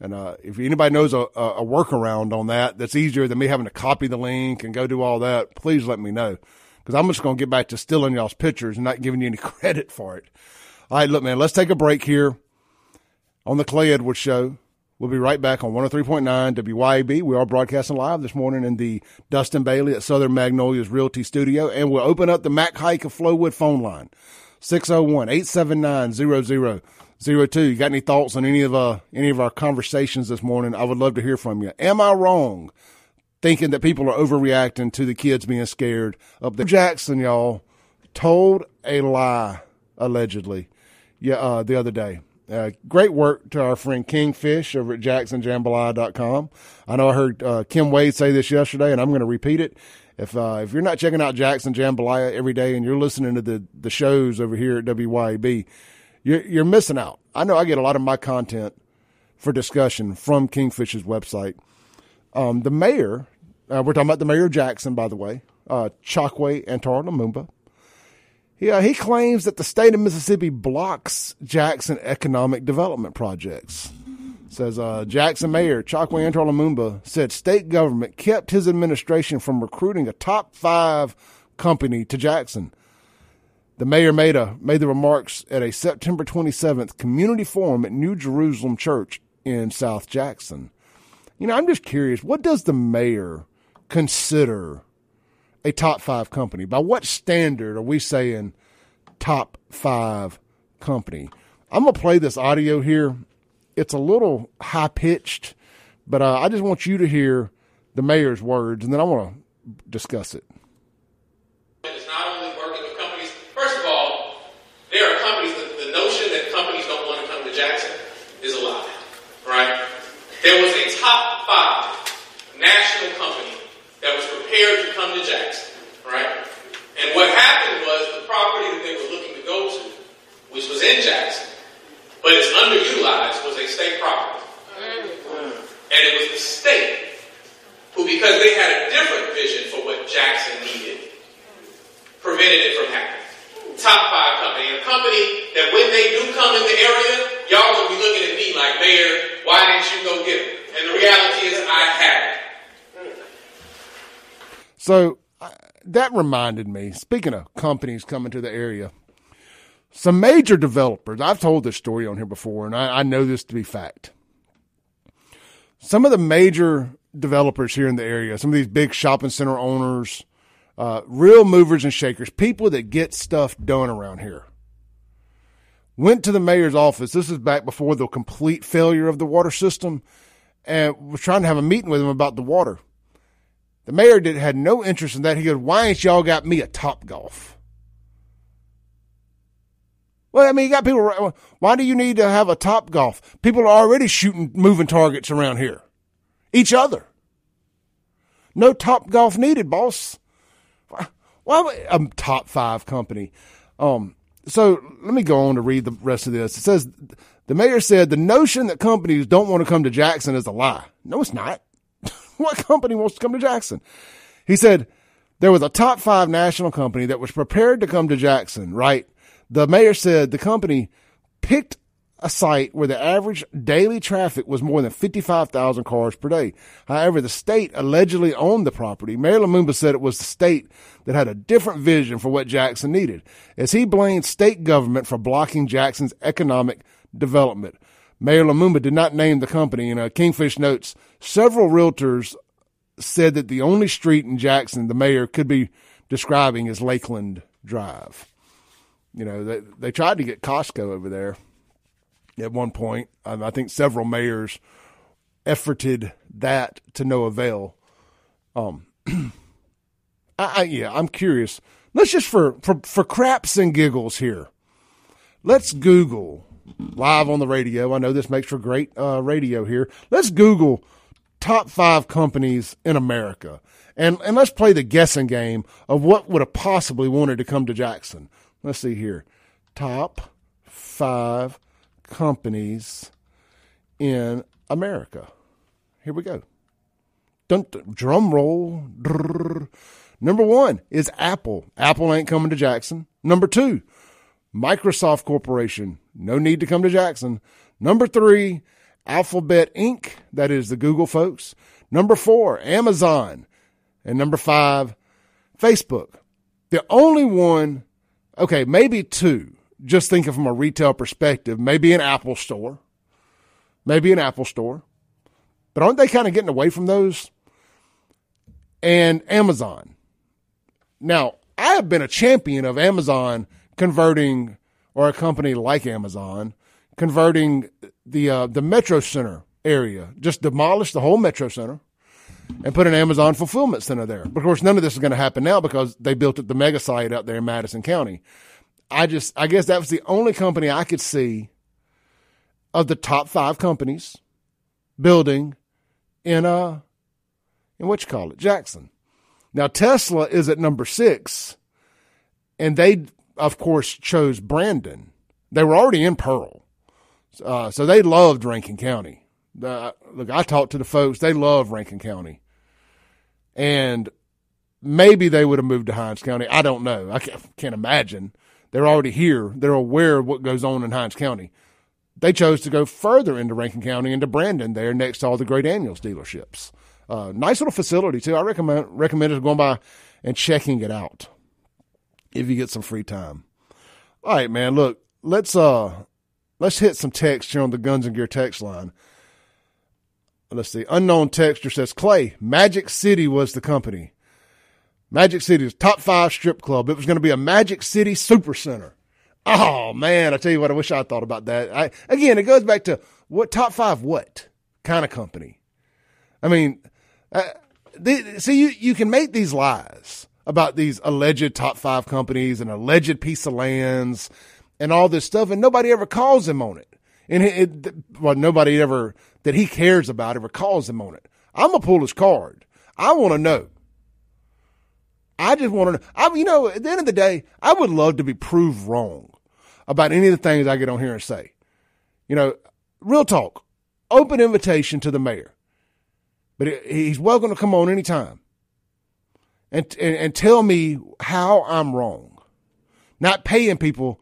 And uh, if anybody knows a, a, workaround on that that's easier than me having to copy the link and go do all that, please let me know. Because I'm just going to get back to stealing y'all's pictures and not giving you any (laughs) credit for it. All right, look, man, let's take a break here on the Clay Edwards Show. We'll be right back on 103.9 WYAB. We are broadcasting live this morning in the Dustin Bailey at Southern Magnolias Realty Studio, and we'll open up the Mac Haik of Flowood phone line, 601 879 0002. You got any thoughts on any of, uh, any of our conversations this morning? I would love to hear from you. Am I wrong thinking that people are overreacting to the kids being scared of the Jackson, y'all, told a lie, allegedly, yeah, uh, the other day. Uh, great work to our friend Kingfish over at jacksonjambalaya.com. I know I heard uh, Kim Wade say this yesterday, and I'm going to repeat it. If uh, if you're not checking out Jackson Jambalaya every day and you're listening to the, the shows over here at WYAB, you're, you're missing out. I know I get a lot of my content for discussion from Kingfish's website. Um, the mayor, uh, we're talking about the mayor of Jackson, by the way, uh, Chokwe Antar Lumumba. Yeah, he claims that the state of Mississippi blocks Jackson economic development projects. Says uh, Jackson Mayor Chokwe Antar Lumumba said state government kept his administration from recruiting a top five company to Jackson. The mayor made a made the remarks at a September 27th community forum at New Jerusalem Church in South Jackson. You know, I'm just curious, what does the mayor consider a top five company? By what standard are we saying top five company? I'm going to play this audio here. It's a little high pitched, but uh, I just want you to hear the mayor's words, and then I want to discuss it. It's not only working with companies. First of all, there are companies. The, the notion that companies don't want to come to Jackson is a lie, right? There was a top five national company that was prepared to come to Jackson, right? And what happened was the property that they were looking to go to, which was in Jackson, but it's underutilized, was a state property. And it was the state who, because they had a different vision for what Jackson needed, prevented it from happening. Top five company. A company that when they do come in the area, y'all gonna be looking at me like, Mayor, why didn't you go get them? And the reality is I have it. So uh, that reminded me, speaking of companies coming to the area, some major developers, I've told this story on here before, and I, I know this to be fact. Some of the major developers here in the area, some of these big shopping center owners, uh, real movers and shakers, people that get stuff done around here, went to the mayor's office. This is back before the complete failure of the water system, and was trying to have a meeting with him about the water. The mayor did, had no interest in that. He goes, why ain't y'all got me a top golf? Well, I mean, you got people, why do you need to have a top golf? People are already shooting moving targets around here. Each other. No top golf needed, boss. Why, a top five company? Um, so let me go on to read the rest of this. It says, the mayor said the notion that companies don't want to come to Jackson is a lie. No, it's not. (laughs) what company wants to come to Jackson? He said there was a top five national company that was prepared to come to Jackson, right? The mayor said the company picked a site where the average daily traffic was more than 55,000 cars per day. However, the state allegedly owned the property. Mayor Lumumba said it was the state that had a different vision for what Jackson needed, as he blamed state government for blocking Jackson's economic development. Mayor Lumumba did not name the company, and uh, Kingfish notes several realtors said that the only street in Jackson the mayor could be describing is Lakeland Drive. You know, they, they tried to get Costco over there at one point. Um, I think several mayors efforted that to no avail. Um, (clears throat) I, I, yeah, I'm curious. Let's just for, for for craps and giggles here. Let's Google live on the radio. I know this makes for great uh, radio here. Let's Google top five companies in America, and and let's play the guessing game of what would have possibly wanted to come to Jackson. Let's see here, top five companies in America. Here we go. Dun, dun, drum roll. Drrr. Number one is Apple. Apple ain't coming to Jackson. Number two, Microsoft Corporation. No need to come to Jackson. Number three, Alphabet Inc. That is the Google folks. Number four, Amazon. And number five, Facebook. The only one, okay, maybe two, just thinking from a retail perspective, maybe an Apple store, maybe an Apple store. But aren't they kind of getting away from those? And Amazon. Now, I have been a champion of Amazon converting, or a company like Amazon converting the uh, the Metro Center area, just demolish the whole Metro Center and put an Amazon fulfillment center there. But of course, none of this is going to happen now because they built the mega site out there in Madison County. I just, I guess that was the only company I could see of the top five companies building in uh in what you call it, Jackson. Now Tesla is at number six, and they of course chose Brandon. They were already in Pearl, uh, so they loved Rankin County. Look, I talked to the folks; they love Rankin County, and maybe they would have moved to Hinds County. I don't know. I can't, can't imagine. They're already here. They're aware of what goes on in Hinds County. They chose to go further into Rankin County, into Brandon, there next to all the Gray Daniels dealerships. Uh, nice little facility too. I recommend recommend going by and checking it out if you get some free time. All right, man. Look, let's uh let's hit some text here on the Guns and Gear text line. Let's see. Unknown texture says Clay Magic City was the company. Magic City is top five strip club. It was going to be a Magic City super center. Oh man, I tell you what, I wish I thought about that. I, again, it goes back to what top five, what kind of company? I mean, uh, the, see, you, you can make these lies about these alleged top five companies and alleged piece of lands and all this stuff, and nobody ever calls him on it. And it, it, well, nobody ever that he cares about ever calls him on it. I'm gonna pull his card. I want to know I just want to, I, you know, at the end of the day, I would love to be proved wrong about any of the things I get on here and say. You know, real talk, open invitation to the mayor, but he's welcome to come on anytime and, and, and tell me how I'm wrong. Not paying people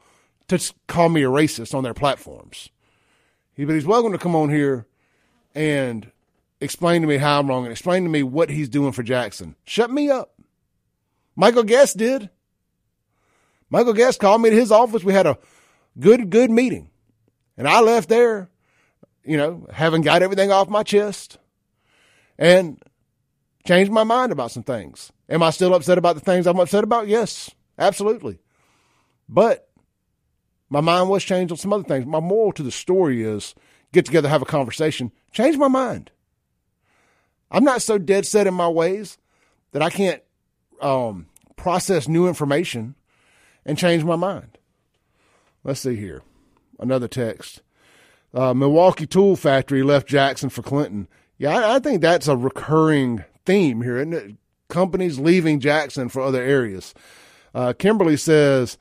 to call me a racist on their platforms. He, but he's welcome to come on here and explain to me how I'm wrong and explain to me what he's doing for Jackson. Shut me up. Michael Guest did. Michael Guest called me to his office. We had a good, good meeting. And I left there, you know, having got everything off my chest and changed my mind about some things. Am I still upset about the things I'm upset about? Yes, absolutely. But my mind was changed on some other things. My moral to the story is get together, have a conversation, change my mind. I'm not so dead set in my ways that I can't um, process new information and change my mind. Let's see here. Another text. Uh, Milwaukee Tool Factory left Jackson for Clinton. Yeah, I, I think that's a recurring theme here, isn't it? Companies leaving Jackson for other areas. Uh, Kimberly says,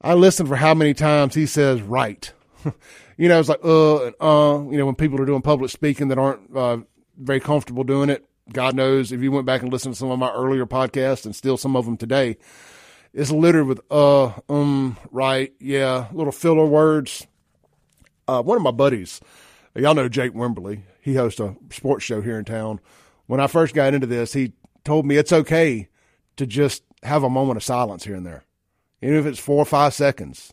I listen for how many times he says right. (laughs) you know, it's like, uh, and uh, you know, when people are doing public speaking that aren't uh, very comfortable doing it. God knows if you went back and listened to some of my earlier podcasts and still some of them today, it's littered with uh, um, right, yeah, little filler words. Uh, one of my buddies, y'all know Jake Wimberly. He hosts a sports show here in town. When I first got into this, he told me it's okay to just have a moment of silence here and there, even if it's four or five seconds.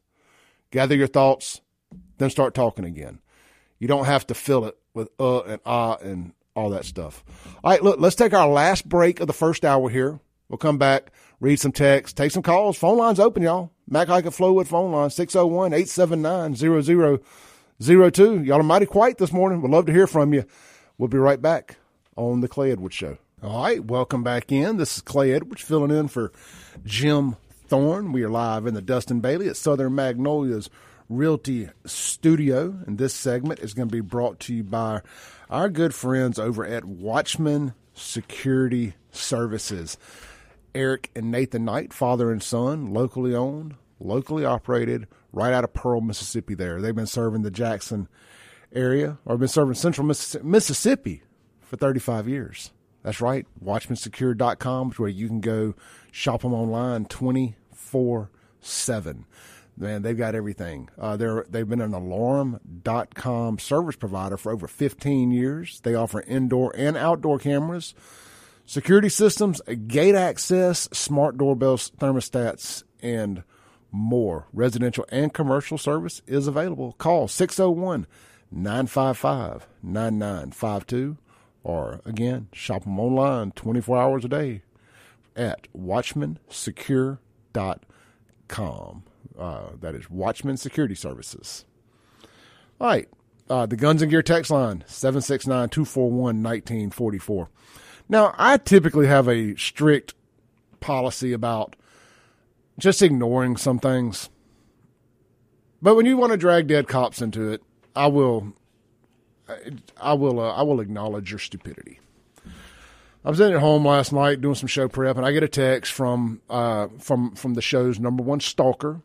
Gather your thoughts, then start talking again. You don't have to fill it with uh and ah and all that stuff. All right, look, let's take our last break of the first hour here. We'll come back, read some text, take some calls. Phone lines open, y'all. Mac Haik and Flowood phone line, 601 879 0002. Y'all are mighty quiet this morning. We'd love to hear from you. We'll be right back on The Clay Edwards Show. All right, welcome back in. This is Clay Edwards filling in for Jim Thorne. We are live in the Dustin Bailey at Southern Magnolias Realty Studio, and this segment is going to be brought to you by our good friends over at Watchman Security Services. Eric and Nathan Knight, father and son, locally owned, locally operated, right out of Pearl, Mississippi. There, they've been serving the Jackson area, or been serving Central Mississippi for 35 years. That's right. WatchmanSecure.com is where you can go shop them online 24 7. Man, they've got everything. Uh, they're, they've been an alarm.com service provider for over 15 years. They offer indoor and outdoor cameras, security systems, gate access, smart doorbells, thermostats, and more. Residential and commercial service is available. Call 601 955 9952 or again, shop them online 24 hours a day at watchmansecure.com. Uh, that is Watchman Security Services. All right. Uh, the Guns and Gear text line, 769 241 1944. Now, I typically have a strict policy about just ignoring some things. But when you want to drag dead cops into it, I will I will uh, I will acknowledge your stupidity. I was in at home last night doing some show prep, and I get a text from uh, from from the show's number one stalker,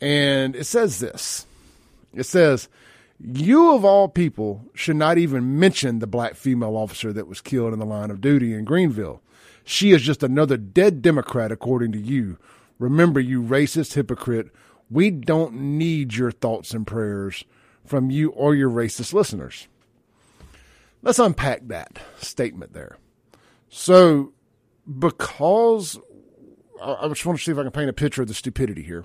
and it says this. It says, "You of all people should not even mention the black female officer that was killed in the line of duty in Greenville. She is just another dead Democrat, according to you. Remember, you racist hypocrite. We don't need your thoughts and prayers." From you or your racist listeners. Let's unpack that statement there. So, because I just want to see if I can paint a picture of the stupidity here.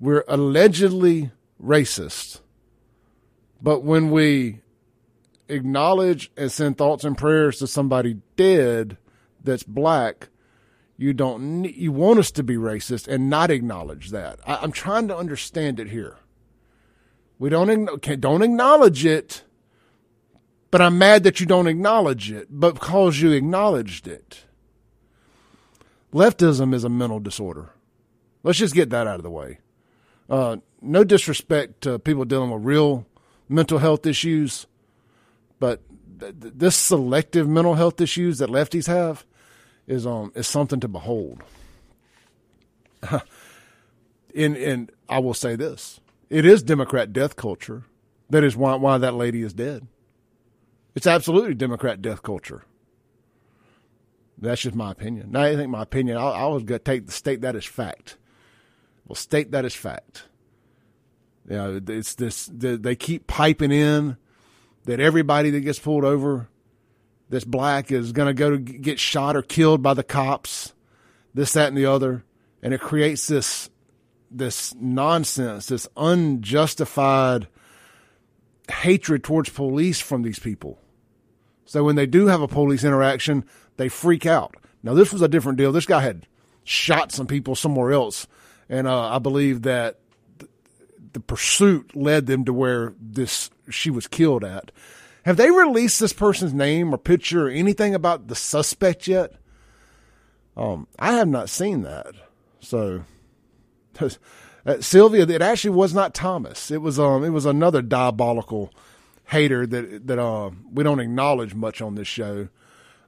We're allegedly racist, but when we acknowledge and send thoughts and prayers to somebody dead that's black, you don't you want us to be racist and not acknowledge that. I, am trying to understand it here. We don't don't acknowledge it, but I'm mad that you don't acknowledge it, but because you acknowledged it. Leftism is a mental disorder. Let's just get that out of the way. Uh, no disrespect to people dealing with real mental health issues, but th- th- this selective mental health issues that lefties have is um is something to behold. (laughs) and and I will say this: it is Democrat death culture. That is why why that lady is dead. It's absolutely Democrat death culture. That's just my opinion. Now, I think my opinion. I, I was going to take the state that as fact. Well, state that as fact. You know, it's this. The, they keep piping in that everybody that gets pulled over that's black is going to go to get shot or killed by the cops. This, that, and the other, and it creates this this nonsense, this unjustified hatred towards police from these people. So when they do have a police interaction, they freak out. Now this was a different deal. This guy had shot some people somewhere else, and uh, I believe that the pursuit led them to where this she was killed at. Have they released this person's name or picture or anything about the suspect yet? Um, I have not seen that. So (laughs) Sylvia, it actually was not Thomas. It was um, it was another diabolical hater that that uh, we don't acknowledge much on this show,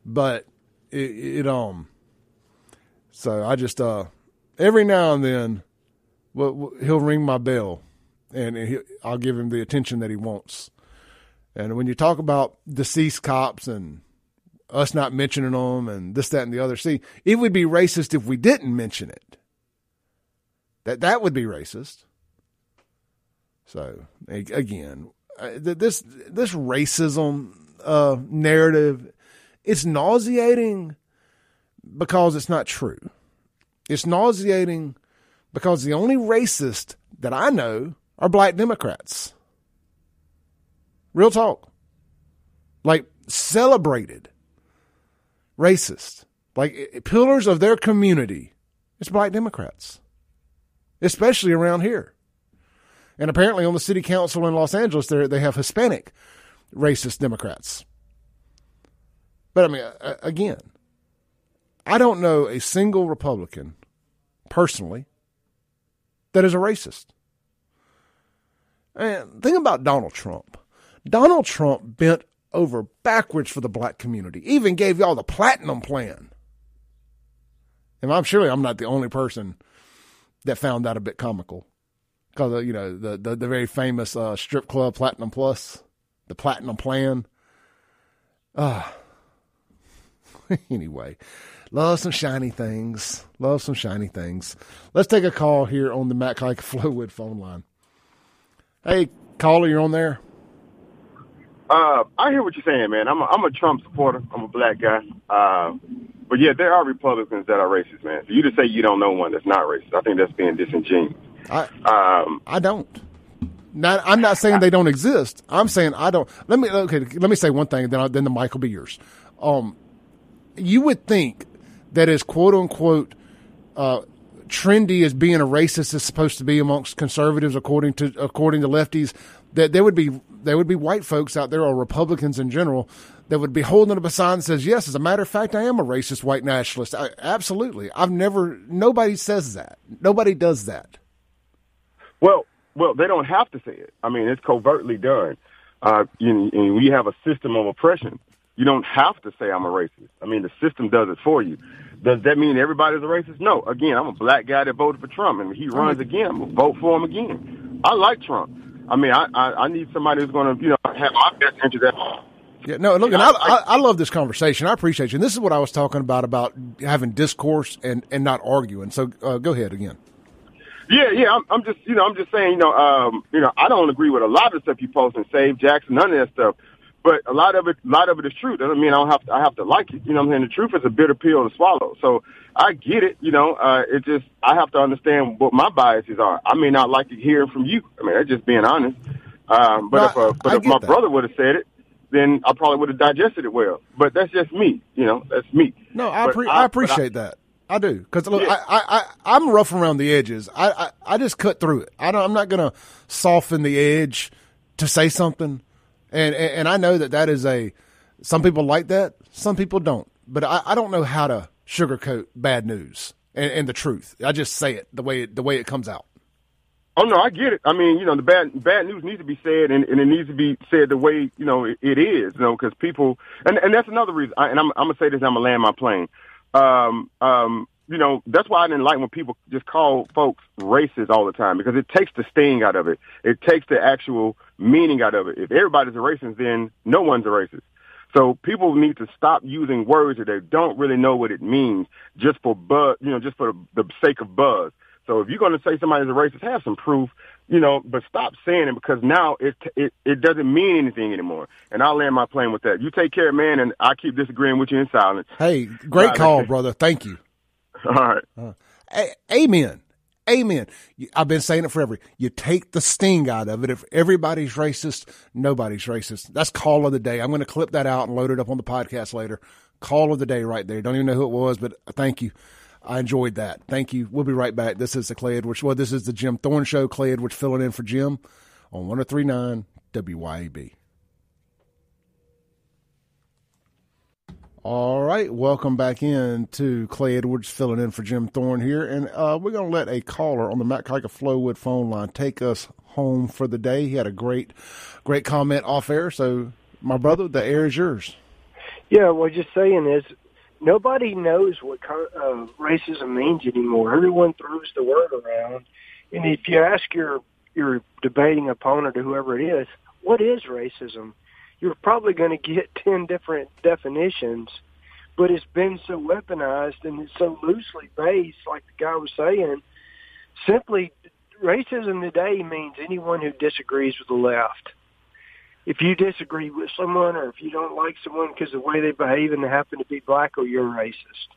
but it, it um. So I just uh, every now and then, well, he'll ring my bell, and he, I'll give him the attention that he wants. And when you talk about deceased cops and us not mentioning them and this, that, and the other, see, it would be racist if we didn't mention it. That that would be racist. So again, uh, this this racism uh, narrative it's nauseating because it's not true. It's nauseating because the only racist that I know are black Democrats. Real talk. Like celebrated racist. Like pillars of their community. It's black Democrats. Especially around here. And apparently on the city council in Los Angeles, they have Hispanic racist Democrats. But I mean, again, I don't know a single Republican personally that is a racist. And think about Donald Trump. Donald Trump bent over backwards for the black community, even gave y'all the platinum plan. And I'm surely I'm not the only person that found that a bit comical because you know the, the, the very famous uh, strip club Platinum Plus, the Platinum Plan. Ah. Uh, (laughs) anyway, love some shiny things. Love some shiny things. Let's take a call here on the Mac Haik (laughs) Flowood phone line. Hey, caller, you're on there. Uh, I hear what you're saying, man. I'm a, I'm a Trump supporter. I'm a black guy. Uh, but yeah, there are Republicans that are racist, man. For you to say you don't know one that's not racist, I think that's being disingenuous. I um, I don't. Not, I'm not saying they don't exist. I'm saying I don't. Let me okay. Let me say one thing, then I, then the mic will be yours. Um, you would think that as quote unquote uh, trendy as being a racist is supposed to be amongst conservatives, according to according to lefties, that there would be there would be white folks out there or Republicans in general that would be holding up a sign that says, "Yes, as a matter of fact, I am a racist white nationalist." I, absolutely, I've never. Nobody says that. Nobody does that. Well, well, they don't have to say it. I mean, it's covertly done. Uh, you, and we have a system of oppression. You don't have to say I'm a racist. I mean, the system does it for you. Does that mean everybody's a racist? No. Again, I'm a black guy that voted for Trump, and he runs again. I'm gonna vote for him again. I like Trump. I mean, I I, I need somebody who's going to you know have my best interest at. Yeah, no, look, and I, I, I, love this conversation. I appreciate you. And this is what I was talking about about having discourse and and not arguing. So uh, go ahead again. Yeah, yeah. I'm, I'm just, you know, I'm just saying, you know, um, you know, I don't agree with a lot of the stuff you post and save Jackson, none of that stuff. But a lot of it, a lot of it is true. Doesn't mean I don't have to, I have to like it. You know what I'm saying? The truth is a bitter pill to swallow. So I get it. You know, uh, it just, I have to understand what my biases are. I may not like to hear from you. I mean, that's just being honest. Um, but no, if, uh, but I if my that. brother would have said it, then I probably would have digested it well. But that's just me. You know, that's me. No, I, pre- I, I appreciate I, that. I do because look, yeah. I, I, I am rough around the edges. I, I, I just cut through it. I don't. I'm not gonna soften the edge to say something, and, and and I know that that is a. Some people like that. Some people don't. But I, I don't know how to sugarcoat bad news and, and the truth. I just say it the way it, the way it comes out. Oh no, I get it. I mean, you know, the bad bad news needs to be said, and, and it needs to be said the way you know it, it is. You know, because people, and and that's another reason. I, and I'm, I'm gonna say this. I'm gonna land my plane um, um, you know, that's why I didn't like when people just call folks racist all the time because it takes the sting out of it. It takes the actual meaning out of it. If everybody's a racist, then no one's a racist. So people need to stop using words that they don't really know what it means just for buzz, you know, just for the sake of buzz. So if you're going to say somebody's a racist, have some proof, you know, but stop saying it because now it it it doesn't mean anything anymore. And I'll land my plane with that. You take care, man, and I keep disagreeing with you in silence. Hey, great call, brother. Thank you. (laughs) All right. Uh, amen. Amen. I've been saying it forever. You take the sting out of it. If everybody's racist, nobody's racist. That's call of the day. I'm going to clip that out and load it up on the podcast later. Call of the day right there. Don't even know who it was, but thank you. I enjoyed that. Thank you. We'll be right back. This is the Clay Edwards. Well, this is the Jim Thorne Show. Clay Edwards filling in for Jim on 1039 WYAB. All right, welcome back in to Clay Edwards filling in for Jim Thorne here, and uh, we're going to let a caller on the Matt Kika Flowood phone line take us home for the day. He had a great, great comment off air. So, my brother, the air is yours. Yeah, well, just saying is nobody knows what uh, racism means anymore. Everyone throws the word around, and if you ask your your debating opponent or whoever it is, what is racism? You're probably going to get (laughs) ten different definitions, but it's been so weaponized and it's so loosely based, like the guy was saying. Simply, racism today means anyone who disagrees with the left. If you disagree with someone or if you don't like someone because of the way they behave and they happen to be black, or you're a racist.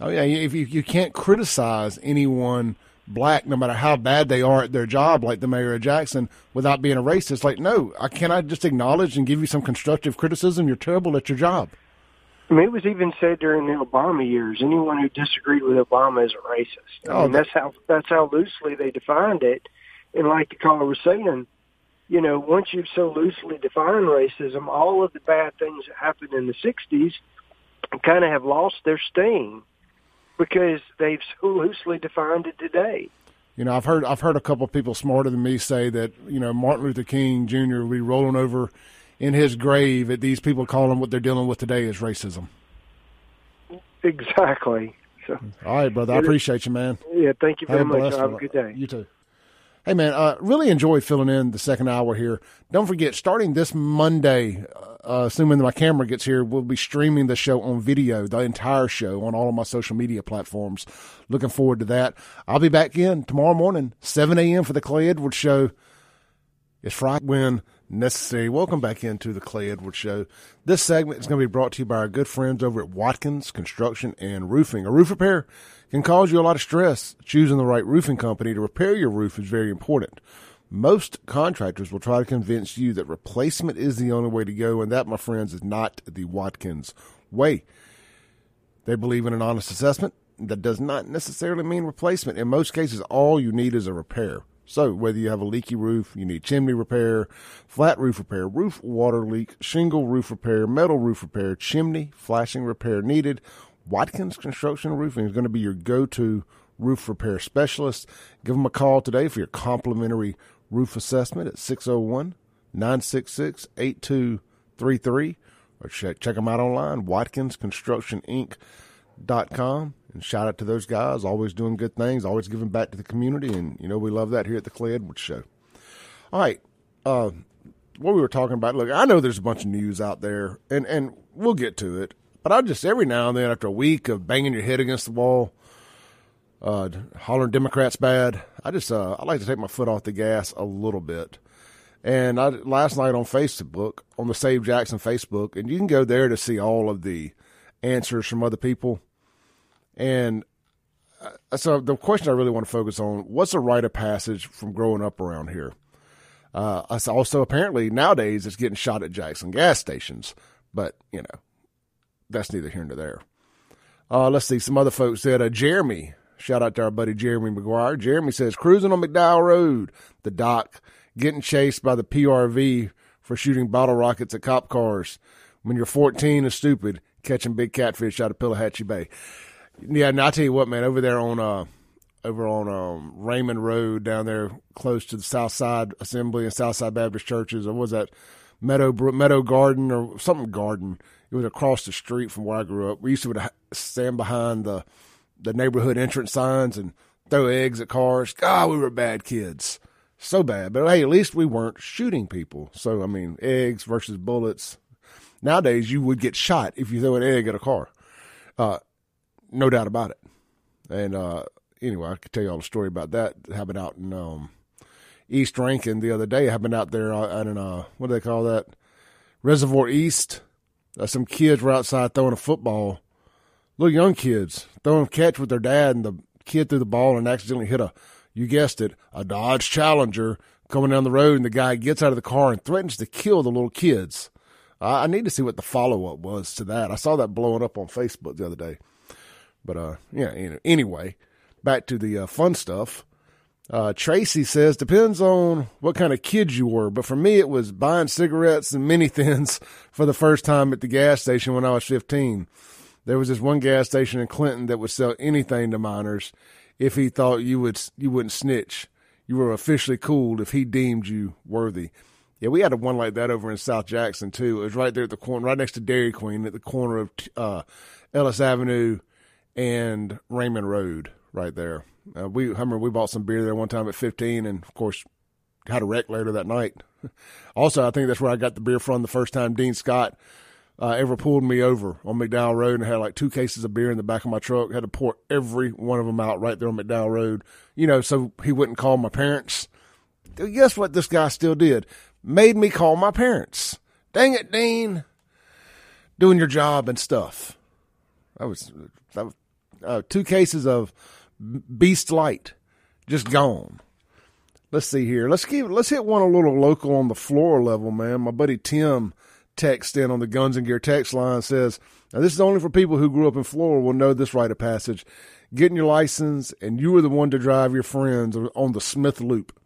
Oh yeah, if you you can't criticize anyone black, no matter how bad they are at their job, like the mayor of Jackson, without being a racist. Like, no, I cannot just acknowledge and give you some constructive criticism. You're terrible at your job. I mean, it was even said during the Obama years, anyone who disagreed with Obama is a racist. I oh, mean, that's how that's how loosely they defined it. And like the caller was saying, you know, once you've so loosely defined racism, all of the bad things that happened in the '60s kind of have lost their sting because they've so loosely defined it today. You know, I've heard I've heard a couple of people smarter than me say that you know Martin Luther King Jr. will be rolling over in his grave at these people calling what they're dealing with today is racism. Exactly. So, All right, brother. I appreciate you, man. Yeah, thank you very much. Have a good day. You too. Hey, man, uh, really enjoy filling in the second hour here. Don't forget, starting this Monday, uh, assuming that my camera gets here, we'll be streaming the show on video, the entire show on all of my social media platforms. Looking forward to that. I'll be back in tomorrow morning, 7 a.m. for the Clay Edwards Show. It's Friday when necessary. Welcome back into the Clay Edwards Show. This segment is going to be brought to you by our good friends over at Watkins Construction and Roofing. A roof repair can cause you a lot of stress. Choosing the right roofing company to repair your roof is very important. Most contractors will try to convince you that replacement is the only way to go, and that, my friends, is not the Watkins way. They believe in an honest assessment. That does not necessarily mean replacement. In most cases, all you need is a repair. So, whether you have a leaky roof, you need chimney repair, flat roof repair, roof water leak, shingle roof repair, metal roof repair, chimney flashing repair needed, Watkins Construction Roofing is going to be your go to roof repair specialist. Give them a call today for your complimentary roof assessment at 601 966 8233 or check, check them out online, watkinsconstructioninc.com. And shout out to those guys, always doing good things, always giving back to the community. And, you know, we love that here at the Clay Edwards Show. All right. Uh, what we were talking about, look, I know there's a bunch of news out there, and, and we'll get to it. But I just every now and then, after a week of banging your head against the wall, uh, hollering Democrats bad, I just uh, I like to take my foot off the gas a little bit. And I last night on Facebook, on the Save Jackson Facebook, and you can go there to see all of the answers from other people. And uh, so the question I really want to focus on: What's a rite of passage from growing up around here? Uh, also, apparently nowadays it's getting shot at Jackson gas stations, but you know that's neither here nor there. Uh, let's see. Some other folks said, uh, Jeremy, shout out to our buddy Jeremy McGuire. Jeremy says, cruising on McDowell Road, the dock, getting chased by the PRV for shooting bottle rockets at cop cars. When you're 14 and stupid, catching big catfish out of Pelahatchie Bay. Yeah, and I tell you what, man, over there on, uh, over on um, Raymond Road down there, close to the South Side Assembly and South Side Baptist churches, or was that Meadow Meadow Garden or something Garden? It was across the street from where I grew up. We used to stand behind the the neighborhood entrance signs and throw eggs at cars. God, we were bad kids. So bad. But hey, at least we weren't shooting people. So, I mean, eggs versus bullets. Nowadays, you would get shot if you throw an egg at a car. Uh, no doubt about it. And uh, anyway, I could tell you all the story about that. Happened out in um, East Rankin the other day. Been out there at an, uh, what do they call that? Reservoir East uh, some kids were outside throwing a football, little young kids throwing a catch with their dad, and the kid threw the ball and accidentally hit a, you guessed it, a Dodge Challenger coming down the road, and the guy gets out of the car and threatens to kill the little kids. I need to see what the follow up was to that. I saw that blowing up on Facebook the other day. But uh, yeah. Anyway, back to the uh, fun stuff. Uh, Tracy says, depends on what kind of kids you were. But for me, it was buying cigarettes and mini thins (laughs) for the first time at the gas station when I was 15. There was this one gas station in Clinton that would sell anything to minors if he thought you would, you wouldn't snitch. You were officially cool if he deemed you worthy. Yeah, we had a one like that over in South Jackson too. It was right there at the corner, right next to Dairy Queen at the corner of, uh, Ellis Avenue and Raymond Road right there. Uh, we I remember we bought some beer there one time at 15, and of course had a wreck later that night. (laughs) also, I think that's where I got the beer from the first time. Dean Scott uh, ever pulled me over on McDowell Road and had like two cases of beer in the back of my truck. Had to pour every one of them out right there on McDowell Road, you know, so he wouldn't call my parents. Guess what? This guy still did. Made me call my parents. Dang it, Dean. Doing your job and stuff. That was, that was uh, two cases of Beast Light just gone. Let's see here. Let's keep. Let's hit one a little local on the floor level, man. My buddy Tim text in on the Guns and Gear text line says, "Now this is only for people who grew up in Flora will know this rite of passage. Getting your license, and you were the one to drive your friends on the Smith Loop.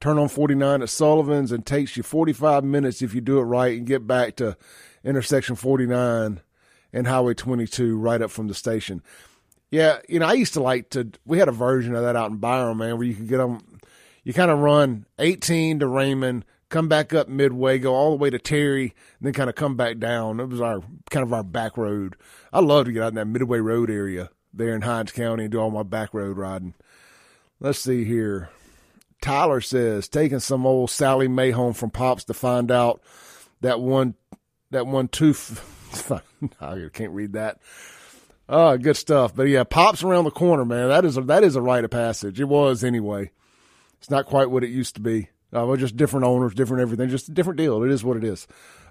Turn on 49 at Sullivan's, and takes you 45 minutes if you do it right, and get back to intersection 49 and Highway 22 right up from the station." Yeah, you know, I used to like to. We had a version of that out in Byram, man, where you could get them. you kind of run 18 to Raymond, come back up Midway, go all the way to Terry, and then kind of come back down. It was our kind of our back road. I love to get out in that Midway Road area there in Hinds County and do all my back road riding. Let's see here. Tyler says taking some old Sally Mae home from Pops to find out that one that one tooth. (laughs) I can't read that. Oh, good stuff. But yeah, Pops around the corner, man. That is a, that is a rite of passage. It was anyway. It's not quite what it used to be. Uh, we're just different owners, different everything, just a different deal. It is what it is.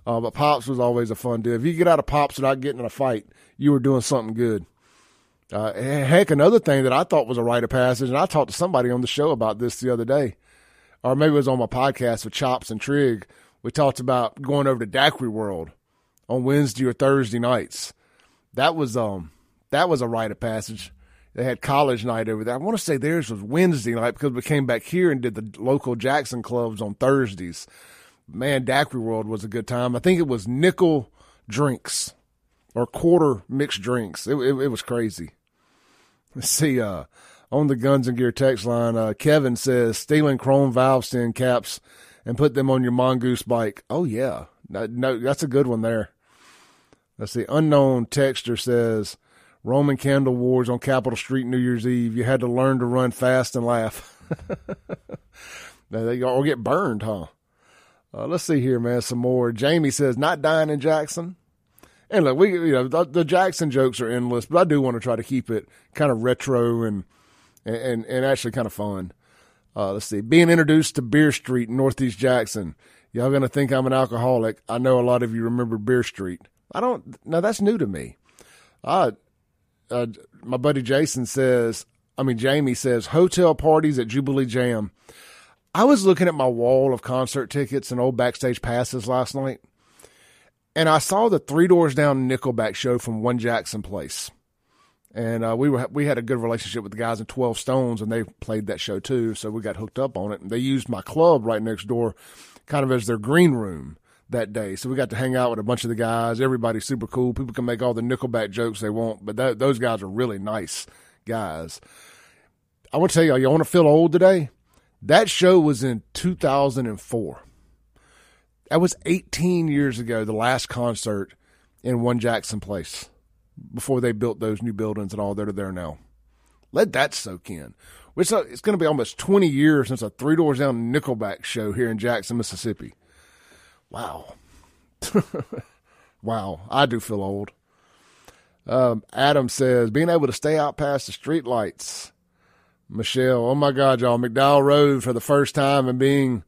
Uh, but Pops was always a fun deal. If you get out of Pops without getting in a fight, you were doing something good. Uh, heck, another thing that I thought was a rite of passage, and I talked to somebody on the show about this the other day, or maybe it was on my podcast with Chops and Trig. We talked about going over to Daiquiri World on Wednesday or Thursday nights. That was um that was a rite of passage they had college night over there. I want to say theirs was Wednesday night because we came back here and did the local Jackson clubs on Thursdays. Man, Daiquiri World was a good time. I think it was nickel drinks or quarter mixed drinks. It, it, it was crazy. Let's see, uh, on the Guns and Gear text line, uh, Kevin says stealing chrome valve stem caps and put them on your mongoose bike. Oh yeah, no, no that's a good one there. Let's see. Unknown texture says Roman candle wars on Capitol Street New Year's Eve. You had to learn to run fast and laugh. (laughs) Now they all get burned, huh? Uh, let's see here, man. Some more. Jamie says, not dying in Jackson. And look, we, you know, the, the Jackson jokes are endless, but I do want to try to keep it kind of retro and, and, and actually kind of fun. Uh, let's see. Being introduced to Beer Street in Northeast Jackson. Y'all to think I'm an alcoholic. I know a lot of you remember Beer Street. I don't, Now that's new to me. I, uh, my buddy Jason says, I mean, Jamie says, hotel parties at Jubilee Jam. I was looking at my wall of concert tickets and old backstage passes last night, and I saw the Three Doors Down Nickelback show from One Jackson Place. And uh, we were we had a good relationship with the guys in Twelve Stones, and they played that show too. So we got hooked up on it. And they used my club right next door, kind of as their green room that day. So we got to hang out with a bunch of the guys. Everybody's super cool. People can make all the Nickelback jokes they want, but that, those guys are really nice guys. I want to tell y'all, you want to feel old today? That show was in 2004. That was 18 years ago, the last concert in One Jackson Place before they built those new buildings and all that are there now. Let that soak in. It's, it's going to be almost 20 years since a Three Doors Down Nickelback show here in Jackson, Mississippi. Wow. (laughs) wow. I do feel old. Um, Adam says, being able to stay out past the street lights. Michelle, oh my God, y'all, McDowell Road for the first time and being,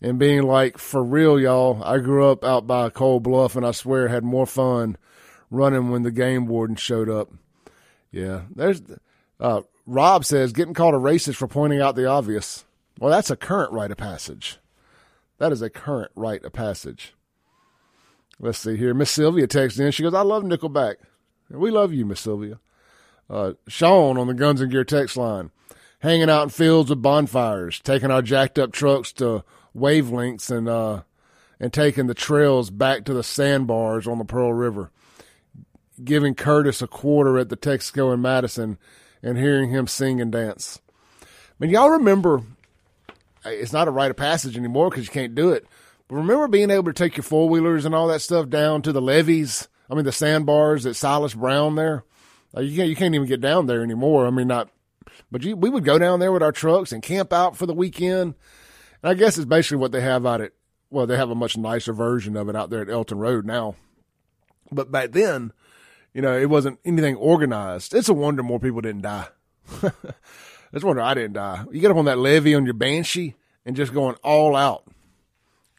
and being like, for real, y'all, I grew up out by Cold Bluff and I swear had more fun running when the game warden showed up. Yeah. There's, uh, Rob says, getting called a racist for pointing out the obvious. Well, that's a current rite of passage. That is a current rite of passage. Let's see here. Miss Sylvia texts in. She goes, I love Nickelback. We love you, Miss Sylvia. Uh, Sean on the Guns and Gear text line. Hanging out in fields with bonfires, taking our jacked up trucks to wavelengths and, uh, and taking the trails back to the sandbars on the Pearl River. Giving Curtis a quarter at the Texaco in Madison and hearing him sing and dance. I mean, y'all remember it's not a rite of passage anymore because you can't do it. But remember being able to take your four wheelers and all that stuff down to the levees. I mean, the sandbars at Silas Brown there. Uh, you can't you can't even get down there anymore. I mean, not. But you, we would go down there with our trucks and camp out for the weekend. And I guess it's basically what they have out at. Well, they have a much nicer version of it out there at Elton Road now. But back then, you know, it wasn't anything organized. It's a wonder more people didn't die. (laughs) a wonder I didn't die. You get up on that levee on your Banshee and just going all out.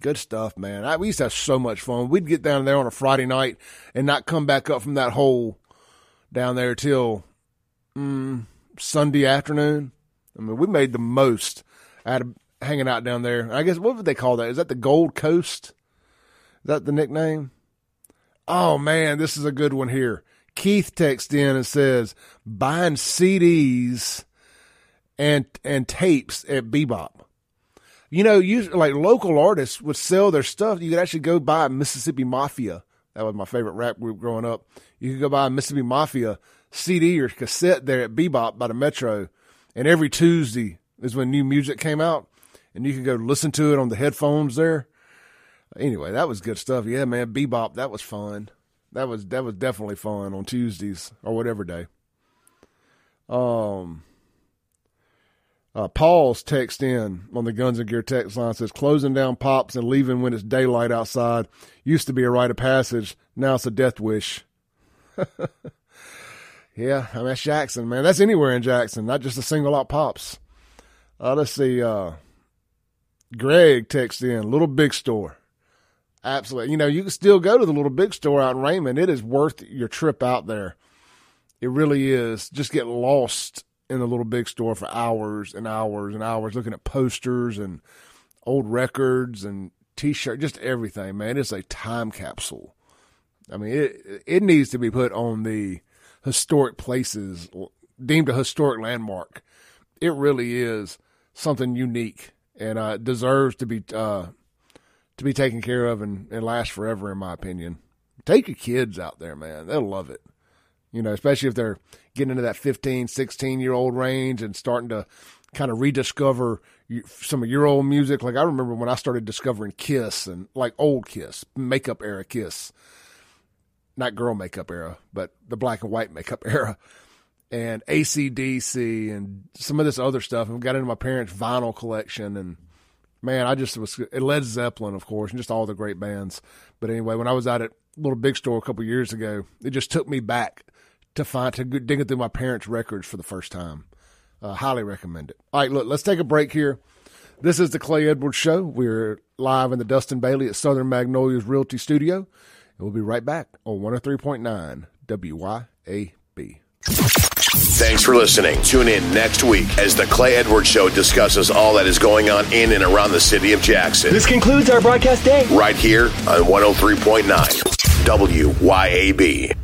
Good stuff, man. I, we used to have so much fun. We'd get down there on a Friday night and not come back up from that hole down there till mm, Sunday afternoon. I mean, we made the most out of hanging out down there. I guess what would they call that? Is that the Gold Coast? Is that the nickname? Oh man, this is a good one here. Keith texts in and says buying CDs and and tapes at Bebop. You know, usually like local artists would sell their stuff. You could actually go buy Mississippi Mafia. That was my favorite rap group growing up. You could go buy Mississippi Mafia CD or cassette there at Bebop by the Metro, and every Tuesday is when new music came out, and you could go listen to it on the headphones there. Anyway, that was good stuff. Yeah, man, Bebop, that was fun. That was that was definitely fun on Tuesdays or whatever day. Um, uh, Paul's text in on the Guns and Gear text line says closing down pops and leaving when it's daylight outside used to be a rite of passage. Now it's a death wish. (laughs) yeah, I mean that's Jackson, man. That's anywhere in Jackson, not just a single out pops. Uh, let's see. Uh, Greg texts in little big store. Absolutely. You know, you can still go to the little big store out in Raymond. It is worth your trip out there. It really is. Just get lost in the little big store for hours and hours and hours looking at posters and old records and t-shirt, just everything, man. It's a time capsule. I mean, it it needs to be put on the historic places deemed a historic landmark. It really is something unique and uh, deserves to be uh, to be taken care of and, and last forever, in my opinion. Take your kids out there, man. They'll love it. You know, especially if they're getting into that 15, 16 year old range and starting to kind of rediscover some of your old music. Like I remember when I started discovering Kiss and like old Kiss, makeup era Kiss, not girl makeup era, but the black and white makeup (laughs) era, and ACDC and some of this other stuff. And got into my parents' vinyl collection and man, I just was Led Zeppelin, of course, and just all the great bands. But anyway, when I was out at Little Big Store a couple years ago, it just took me back to find to digging through my parents' records for the first time. Uh, highly recommend it. All right, look, let's take a break here. This is the Clay Edwards Show. We're live in the Dustin Bailey at Southern Magnolias Realty Studio, and we'll be right back on 103.9 WYAB. Thanks for listening. Tune in next week as the Clay Edwards Show discusses all that is going on in and around the city of Jackson. This concludes our broadcast day. Right here on 103.9 WYAB.